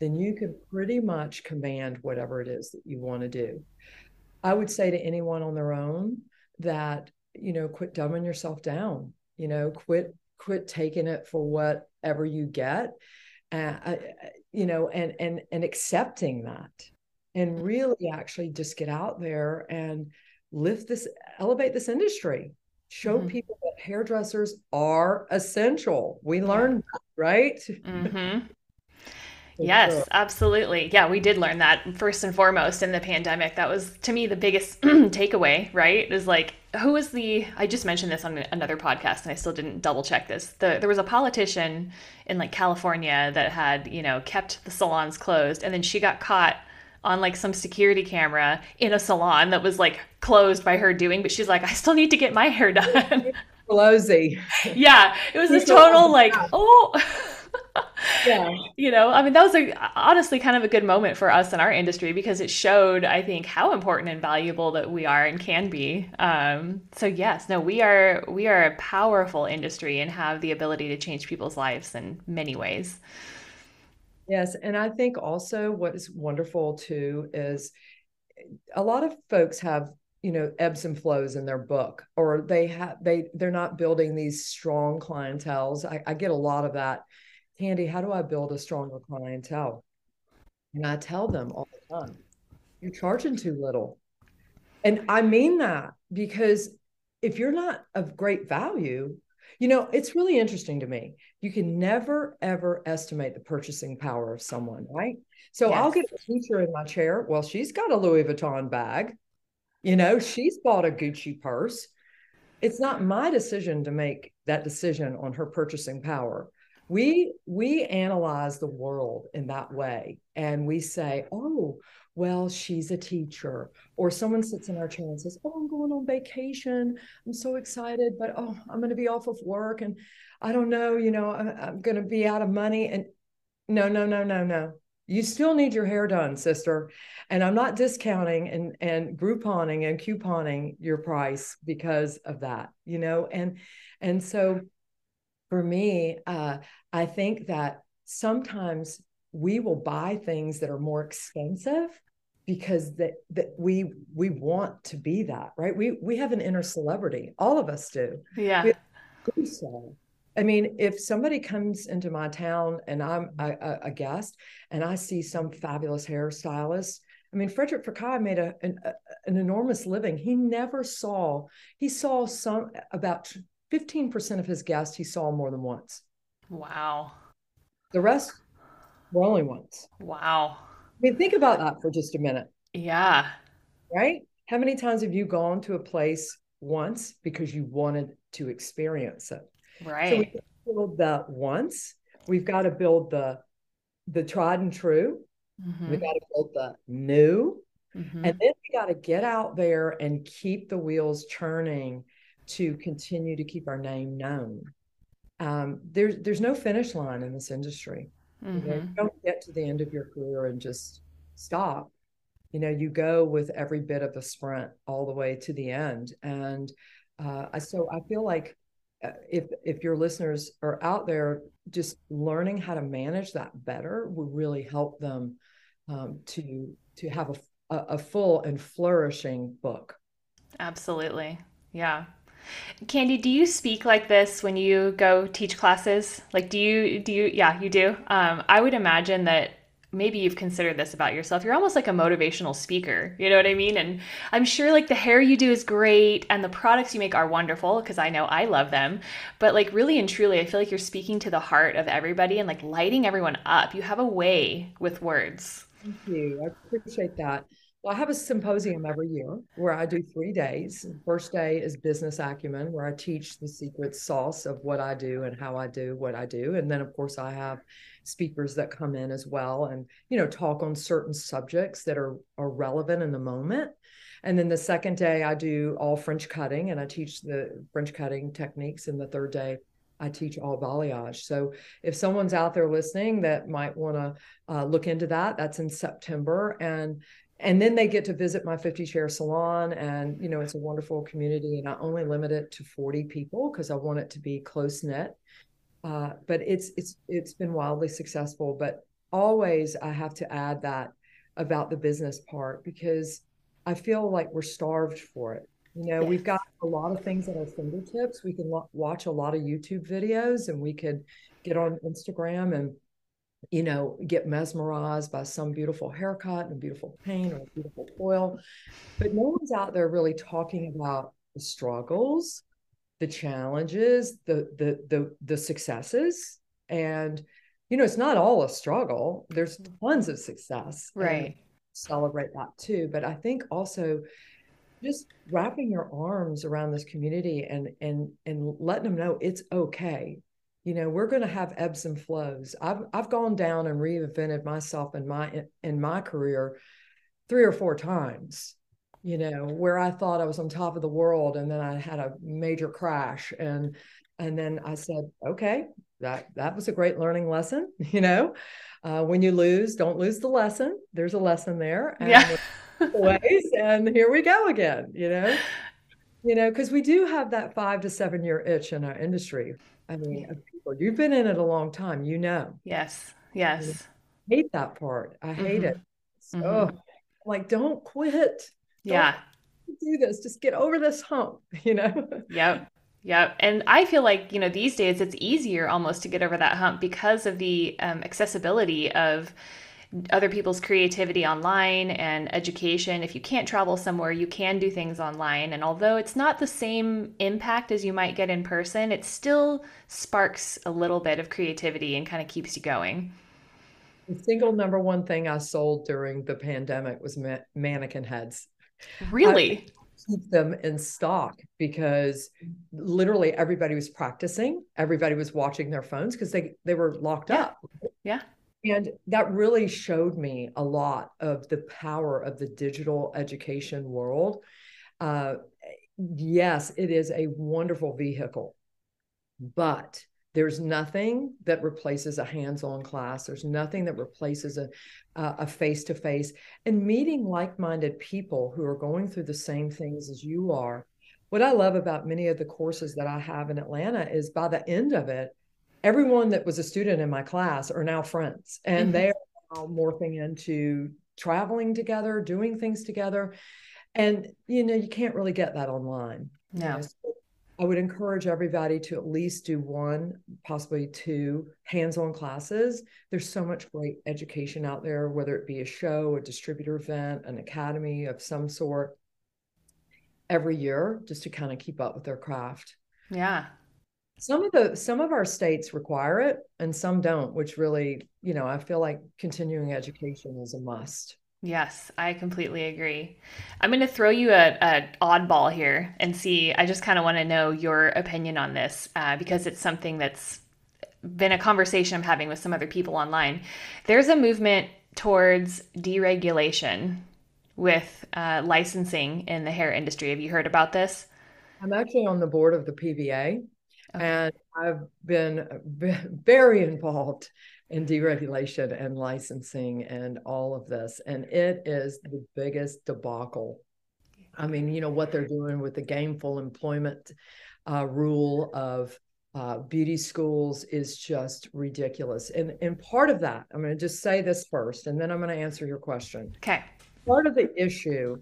then you can pretty much command whatever it is that you want to do. I would say to anyone on their own that, you know, quit dumbing yourself down, you know, quit quit taking it for whatever you get uh, you know, and and and accepting that, and really actually just get out there and lift this, elevate this industry, show mm-hmm. people that hairdressers are essential. We learned that, right? Mm-hmm. Yes, absolutely. Yeah, we did learn that first and foremost in the pandemic. That was to me the biggest takeaway, right? Is like who was the I just mentioned this on another podcast and I still didn't double check this. The there was a politician in like California that had, you know, kept the salons closed and then she got caught on like some security camera in a salon that was like closed by her doing, but she's like, I still need to get my hair done. Pelosi. yeah. It was a total like, oh yeah. You know, I mean, that was a, honestly kind of a good moment for us in our industry because it showed, I think, how important and valuable that we are and can be. Um, so yes, no, we are we are a powerful industry and have the ability to change people's lives in many ways. Yes, and I think also what is wonderful too is a lot of folks have you know ebbs and flows in their book or they have they they're not building these strong clientels I, I get a lot of that Candy, how do I build a stronger clientele? And I tell them all the time, you're charging too little. And I mean that because if you're not of great value, you know, it's really interesting to me. You can never, ever estimate the purchasing power of someone, right? So yes. I'll get a teacher in my chair. Well, she's got a Louis Vuitton bag. You know, she's bought a Gucci purse. It's not my decision to make that decision on her purchasing power we we analyze the world in that way and we say oh well she's a teacher. Or someone sits in our chair and says oh i'm going on vacation. I'm so excited but oh i'm going to be off of work and i don't know you know i'm, I'm going to be out of money and no no no no no. You still need your hair done sister and i'm not discounting and and grouponing and couponing your price because of that you know and and so for me, uh, I think that sometimes we will buy things that are more expensive because that that we we want to be that right? We we have an inner celebrity. All of us do. Yeah. So. I mean if somebody comes into my town and i'm a, a guest and i see some fabulous hairstylist I mean, Frédéric Fekkai made a, an, a, an enormous living. He never saw, he saw some about 15% of his guests he saw more than once. Wow. The rest were only once. Wow. I mean, think about that for just a minute. Yeah. Right? How many times have you gone to a place once because you wanted to experience it? Right. So we build that once. We've got to build the the tried and true. Mm-hmm. We've got to build the new. Mm-hmm. And then we got to get out there and keep the wheels churning to continue to keep our name known. Um, there's there's no finish line in this industry. Mm-hmm. You, know, you don't get to the end of your career and just stop. You know, you go with every bit of the sprint all the way to the end. And uh, so I feel like uh, if if your listeners are out there, just learning how to manage that better will really help them um, to to have a, a, a full and flourishing book. Absolutely, yeah. Candy, do you speak like this when you go teach classes? Like, do you, do you, yeah, you do? Um, I would imagine that maybe you've considered this about yourself. You're almost like a motivational speaker. You know what I mean? And I'm sure like the hair you do is great and the products you make are wonderful because I know I love them. But like really and truly, I feel like you're speaking to the heart of everybody and like lighting everyone up. You have a way with words. Thank you. I appreciate that. Well, I have a symposium every year where I do three days. first day is business acumen, where I teach the secret sauce of what I do and how I do what I do. And then, of course, I have speakers that come in as well and you know talk on certain subjects that are are relevant in the moment. And then the second day, I do all French cutting and I teach the French cutting techniques. And the third day, I teach all balayage. So if someone's out there listening that might want to uh, look into that, that's in September. And and then they get to visit my 50 chair salon and you know it's a wonderful community and i only limit it to 40 people because i want it to be close knit. Uh, but it's it's it's been wildly successful but always i have to add that about the business part because i feel like we're starved for it. You know yes. we've got a lot of things at our fingertips. We can lo- watch a lot of youtube videos and we could get on instagram and you know, get mesmerized by some beautiful haircut and a beautiful paint or a beautiful oil. But no one's out there really talking about the struggles, the challenges, the the the the successes. And you know, it's not all a struggle. There's mm-hmm. tons of success. Right. Celebrate that too. But I think also just wrapping your arms around this community and and and letting them know it's okay you know we're going to have ebbs and flows. I've i've gone down and reinvented myself in my in my career three or four times you know where i thought i was on top of the world and then i had a major crash and and then i said okay that that was a great learning lesson you know? Uh, when you lose don't lose the lesson. There's a lesson there and yeah. ways and here we go again you know? You know because we do have that five to seven year itch in our industry i mean people. You've been in it a long time, you know. Yes. Yes. I hate that part. I hate mm-hmm. it. So, mm-hmm. like, don't quit. Don't yeah. Do this. Just get over this hump, you know? Yep. Yep. And I feel like, you know, these days it's easier almost to get over that hump because of the um, accessibility of other people's creativity online and education. If you can't travel somewhere, you can do things online. And although it's not the same impact as you might get in person, it still sparks a little bit of creativity and kind of keeps you going. The single number one thing I sold during the pandemic was ma- mannequin heads. Really? keep them in stock because literally everybody was practicing everybody was watching their phones because they they were locked yeah. up yeah and that really showed me a lot of the power of the digital education world. Uh, yes, it is a wonderful vehicle, but there's nothing that replaces a hands-on class. There's nothing that replaces a a face-to-face and meeting like-minded people who are going through the same things as you are. What I love about many of the courses that I have in Atlanta is by the end of it, everyone that was a student in my class are now friends and mm-hmm. they are now morphing into traveling together doing things together. And you know you can't really get that online no. you know, so i would encourage everybody to at least do one possibly two hands-on classes. There's so much great education out there whether it be a show a distributor event an academy of some sort every year just to kind of keep up with their craft. Yeah some of the some of our states require it and some don't which really you know i feel like continuing education is a must. Yes i completely agree. I'm going to throw you a, a oddball here and see i just kind of want to know your opinion on this uh, because it's something that's been a conversation i'm having with some other people online. There's a movement towards deregulation with uh, licensing in the hair industry. Have you heard about this? I'm actually on the board of the pba Okay. And I've been very involved in deregulation and licensing and all of this. And it is the biggest debacle. I mean, you know, what they're doing with the gainful employment uh, rule of uh, beauty schools is just ridiculous. And, and part of that, I'm going to just say this first, and then I'm going to answer your question. Okay. Part of the issue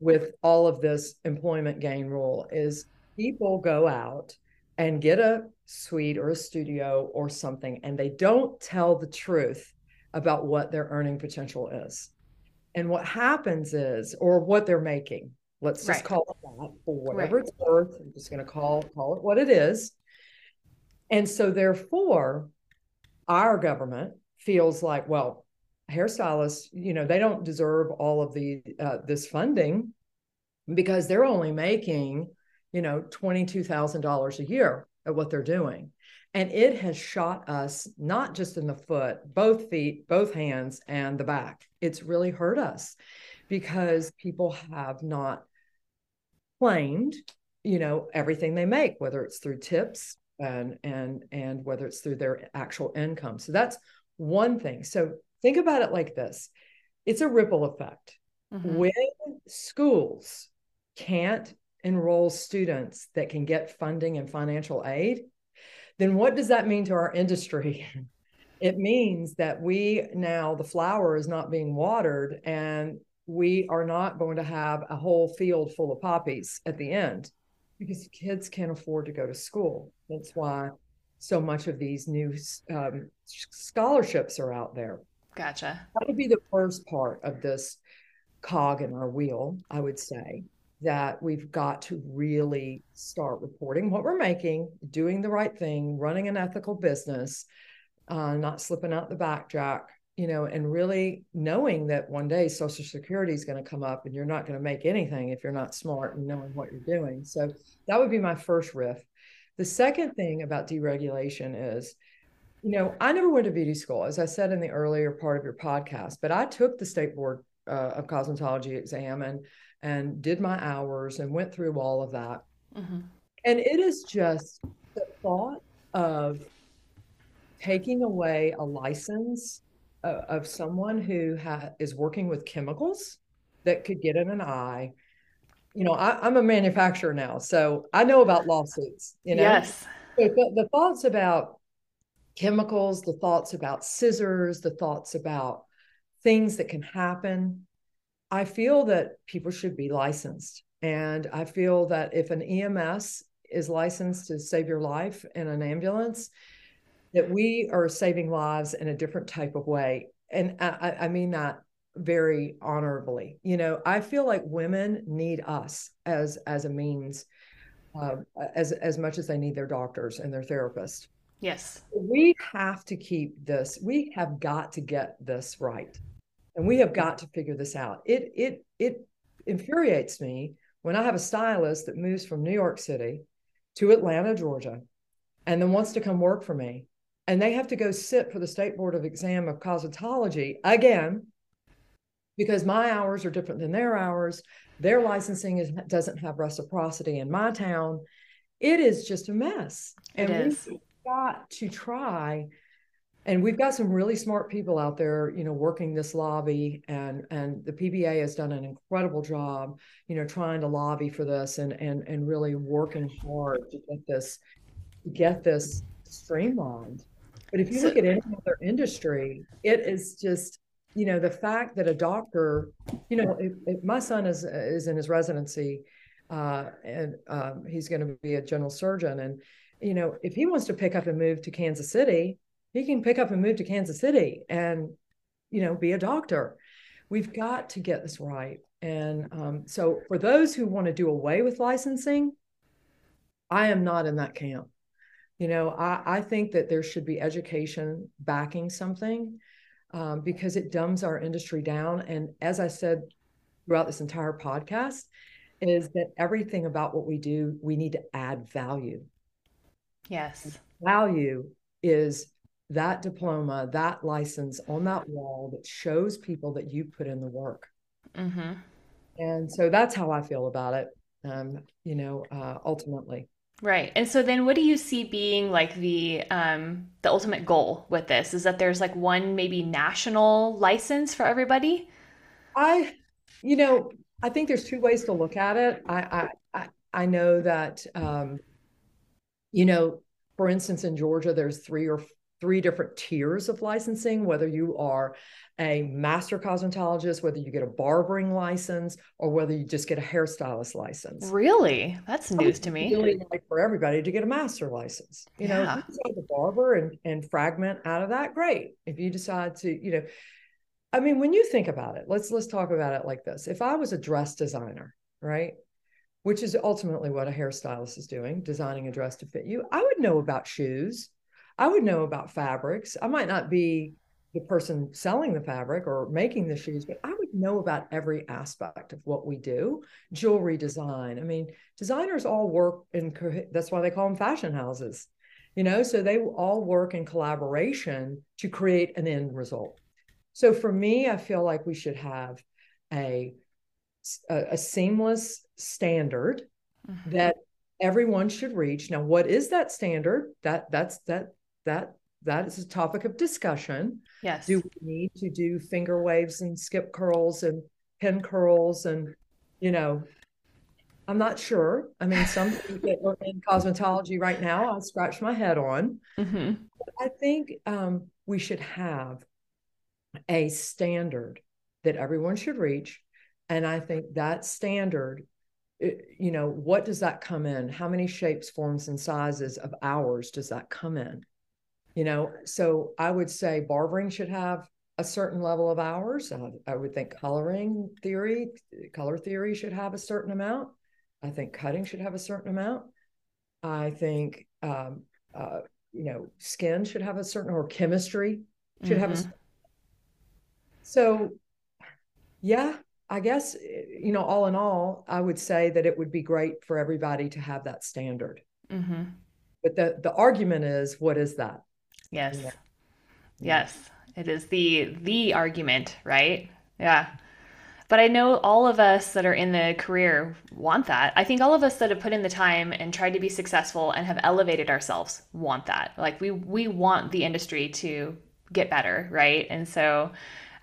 with all of this employment gain rule is people go out and get a suite or a studio or something, and they don't tell the truth about what their earning potential is. And what happens is, or what they're making, let's just right. call it that for whatever right. it's worth. I'm just going to call call it what it is. And so, therefore, our government feels like, well, hairstylists, you know, they don't deserve all of the uh, this funding because they're only making you know, $22,000 a year at what they're doing. And it has shot us not just in the foot, both feet, both hands, and the back. It's really hurt us because people have not claimed, you know, everything they make, whether it's through tips and and and whether it's through their actual income. So that's one thing. So think about it like this. It's a ripple effect. Mm-hmm. When schools can't enroll students that can get funding and financial aid, then what does that mean to our industry? it means that we now, the flower is not being watered and we are not going to have a whole field full of poppies at the end because kids can't afford to go to school. That's why so much of these new um, scholarships are out there. Gotcha. That would be the first part of this cog in our wheel, I would say, that we've got to really start reporting what we're making, doing the right thing, running an ethical business, uh, not slipping out the back jack, you know, and really knowing that one day Social Security is going to come up and you're not going to make anything if you're not smart and knowing what you're doing. So that would be my first riff. The second thing about deregulation is, you know, I never went to beauty school, as I said in the earlier part of your podcast, but I took the state board uh, of cosmetology exam and and did my hours and went through all of that. Mm-hmm. And it is just the thought of taking away a license of, of someone who ha- is working with chemicals that could get in an eye. You know, I, am a manufacturer now, so I know about lawsuits. You know, yes. the, the thoughts about chemicals, the thoughts about scissors, the thoughts about things that can happen. I feel that people should be licensed. And I feel that if an EMS is licensed to save your life in an ambulance, that we are saving lives in a different type of way. And I, I mean that very honorably. You know, I feel like women need us as as a means, uh, as as much as they need their doctors and their therapists. Yes, we have to keep this. We have got to get this right and we have got to figure this out. It it it infuriates me when I have a stylist that moves from New York City to Atlanta, Georgia, and then wants to come work for me, and they have to go sit for the state board of exam of cosmetology again because my hours are different than their hours. Their licensing is, doesn't have reciprocity in my town. It is just a mess. It and is. we've got to try and we've got some really smart people out there you know working this lobby and and the pba has done an incredible job you know trying to lobby for this and and and really working hard to get this get this streamlined. But if you look at any other industry it is just you know the fact that a doctor you know if, if my son is is in his residency uh, and um, he's going to be a general surgeon and you know if he wants to pick up and move to kansas city he can pick up and move to Kansas City and, you know, be a doctor. We've got to get this right. And um, so for those who want to do away with licensing, I am not in that camp. You know, I, I think that there should be education backing something um, because it dumbs our industry down. And as I said throughout this entire podcast, is that everything about what we do, we need to add value. Yes. Value is that diploma, that license on that wall that shows people that you put in the work. Mm-hmm. And so that's how I feel about it, um, you know, uh, ultimately. Right. And so then what do you see being like the um the ultimate goal with this? Is that there's like one maybe national license for everybody? I you know, I think there's two ways to look at it. I I I know that um you know, for instance in Georgia there's three or three different tiers of licensing, whether you are a master cosmetologist, whether you get a barbering license, or whether you just get a hairstylist license. Really? That's news to me. Really like for everybody to get a master license. You yeah. know, if you decide to barber and, and fragment out of that, great. If you decide to, you know, I mean, when you think about it, let's let's talk about it like this. If I was a dress designer, right? Which is ultimately what a hairstylist is doing, designing a dress to fit you. I would know about shoes. I would know about fabrics. I might not be the person selling the fabric or making the shoes, but I would know about every aspect of what we do. Jewelry design. I mean, designers all work in, that's why they call them fashion houses, you know, so they all work in collaboration to create an end result. So for me, I feel like we should have a, a, a seamless standard mm-hmm. that everyone should reach. Now, what is that standard? That that's that that that is a topic of discussion. Yes. Do we need to do finger waves and skip curls and pin curls and you know I'm not sure. I mean, some that are in cosmetology right now, I scratch my head on. Mm-hmm. I think um, we should have a standard that everyone should reach. And I think that standard you know, what does that come in? How many shapes, forms, and sizes of hours does that come in? You know, so I would say barbering should have a certain level of hours. Uh, I would think coloring theory, color theory should have a certain amount. I think cutting should have a certain amount. I think, um, uh, you know, skin should have a certain, or chemistry should mm-hmm. have a. Mm-hmm. So, yeah, I guess, you know, all in all, I would say that it would be great for everybody to have that standard. Mm-hmm. But the, the argument is, what is that? Yes. Yeah. Yes. It is the the argument, right? Yeah. But I know all of us that are in the career want that. I think all of us that have put in the time and tried to be successful and have elevated ourselves want that. Like we we want the industry to get better, right? And so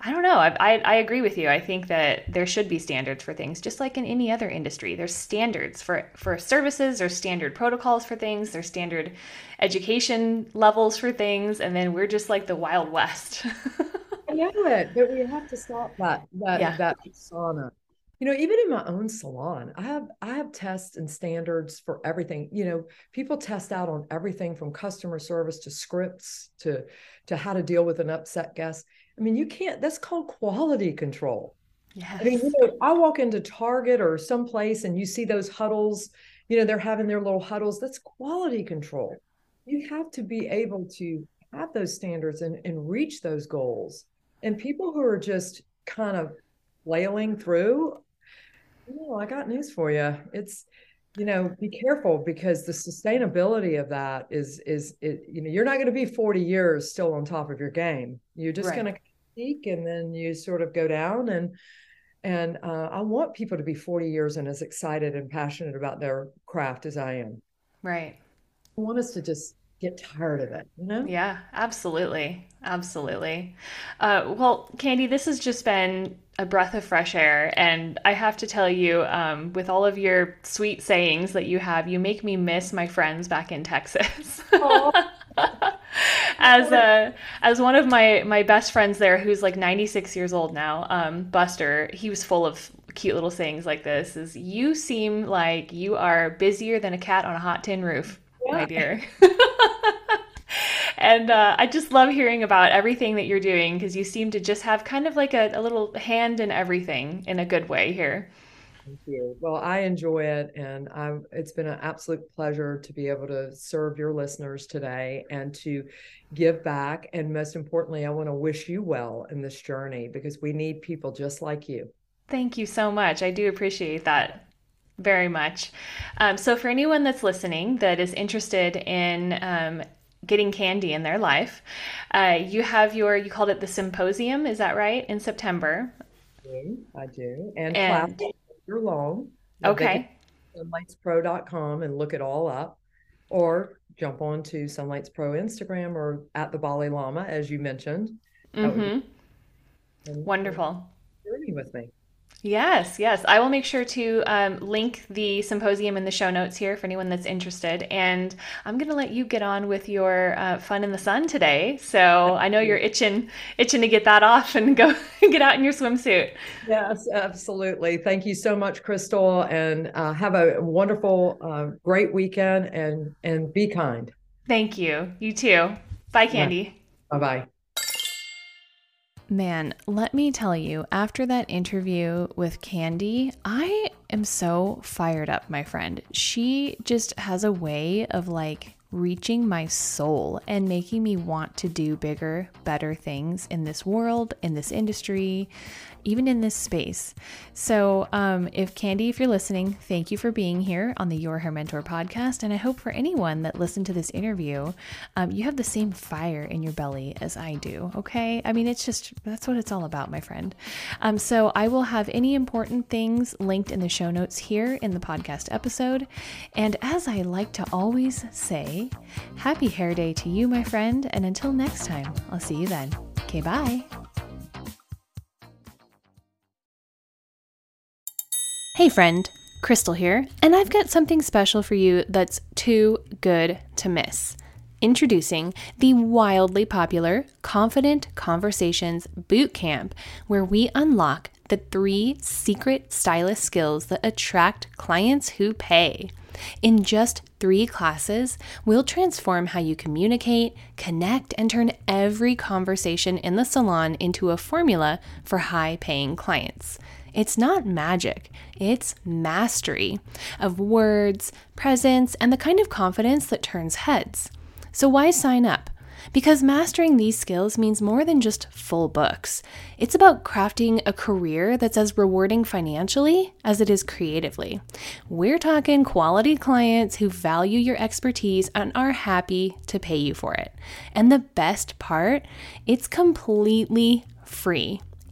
I don't know. I, I, I, agree with you. I think that there should be standards for things, just like in any other industry. There's standards for, for services, there's standard protocols for things, there's standard education levels for things, and then we're just like the Wild West. I know it, but we have to stop that that yeah. that persona. You know, even in my own salon, I have I have tests and standards for everything. You know, people test out on everything from customer service to scripts to to how to deal with an upset guest I mean, you can't, that's called quality control. Yes. I mean, you know, I walk into Target or someplace and you see those huddles, you know, they're having their little huddles. That's quality control. You have to be able to have those standards and, and reach those goals. And people who are just kind of flailing through, you know, I got news for you. It's, you know, be careful because the sustainability of that is is it, you know, you're not going to be 40 years still on top of your game. You're just right. going to peak and then you sort of go down and and uh, I want people to be 40 years and as excited and passionate about their craft as I am. Right. I want us to just get tired of it, you know? Yeah, absolutely. Absolutely. Uh, well, Candy, this has just been a breath of fresh air. And I have to tell you, um, with all of your sweet sayings that you have, you make me miss my friends back in Texas. as a as one of my my best friends there, who's like 96 years old now, um, Buster, he was full of cute little sayings like this: "Is you seem like you are busier than a cat on a hot tin roof, yeah. my dear." and uh, I just love hearing about everything that you're doing because you seem to just have kind of like a, a little hand in everything in a good way here. Thank you. Well, I enjoy it, and I'm, it's been an absolute pleasure to be able to serve your listeners today and to give back. And most importantly, I want to wish you well in this journey because we need people just like you. Thank you so much. I do appreciate that very much. Um, so, for anyone that's listening that is interested in um, getting candy in their life. Uh, you have your, you called it the symposium, is that right? In September. I do. And, and classes are long. Okay. Sunlightspro.com and look it all up. Or jump on to Sunlights Pro Instagram or at the Balay Lama, as you mentioned. Mm-hmm. Wonderful. Journey with me. Yes, yes. I will make sure to um, link the symposium in the show notes here for anyone that's interested. And I'm going to let you get on with your uh, fun in the sun today. So I know you're itching, itching to get that off and go get out in your swimsuit. Yes, absolutely. Thank you so much, Crystal, and uh, have a wonderful, uh, great weekend. And and be kind. Thank you. You too. Bye, Candy. Bye bye. Man, let me tell you, after that interview with Candy, I am so fired up, my friend. She just has a way of like reaching my soul and making me want to do bigger, better things in this world, in this industry, even in this space. So, um, if Candy, if you're listening, thank you for being here on the Your Hair Mentor podcast. And I hope for anyone that listened to this interview, um, you have the same fire in your belly as I do. Okay. I mean, it's just that's what it's all about, my friend. Um, so, I will have any important things linked in the show notes here in the podcast episode. And as I like to always say, happy hair day to you, my friend. And until next time, I'll see you then. Okay, bye. Hey, friend, Crystal here, and I've got something special for you that's too good to miss. Introducing the wildly popular Confident Conversations Boot Camp, where we unlock the three secret stylist skills that attract clients who pay. In just three classes, we'll transform how you communicate, connect, and turn every conversation in the salon into a formula for high paying clients. It's not magic, it's mastery of words, presence, and the kind of confidence that turns heads. So, why sign up? Because mastering these skills means more than just full books. It's about crafting a career that's as rewarding financially as it is creatively. We're talking quality clients who value your expertise and are happy to pay you for it. And the best part, it's completely free.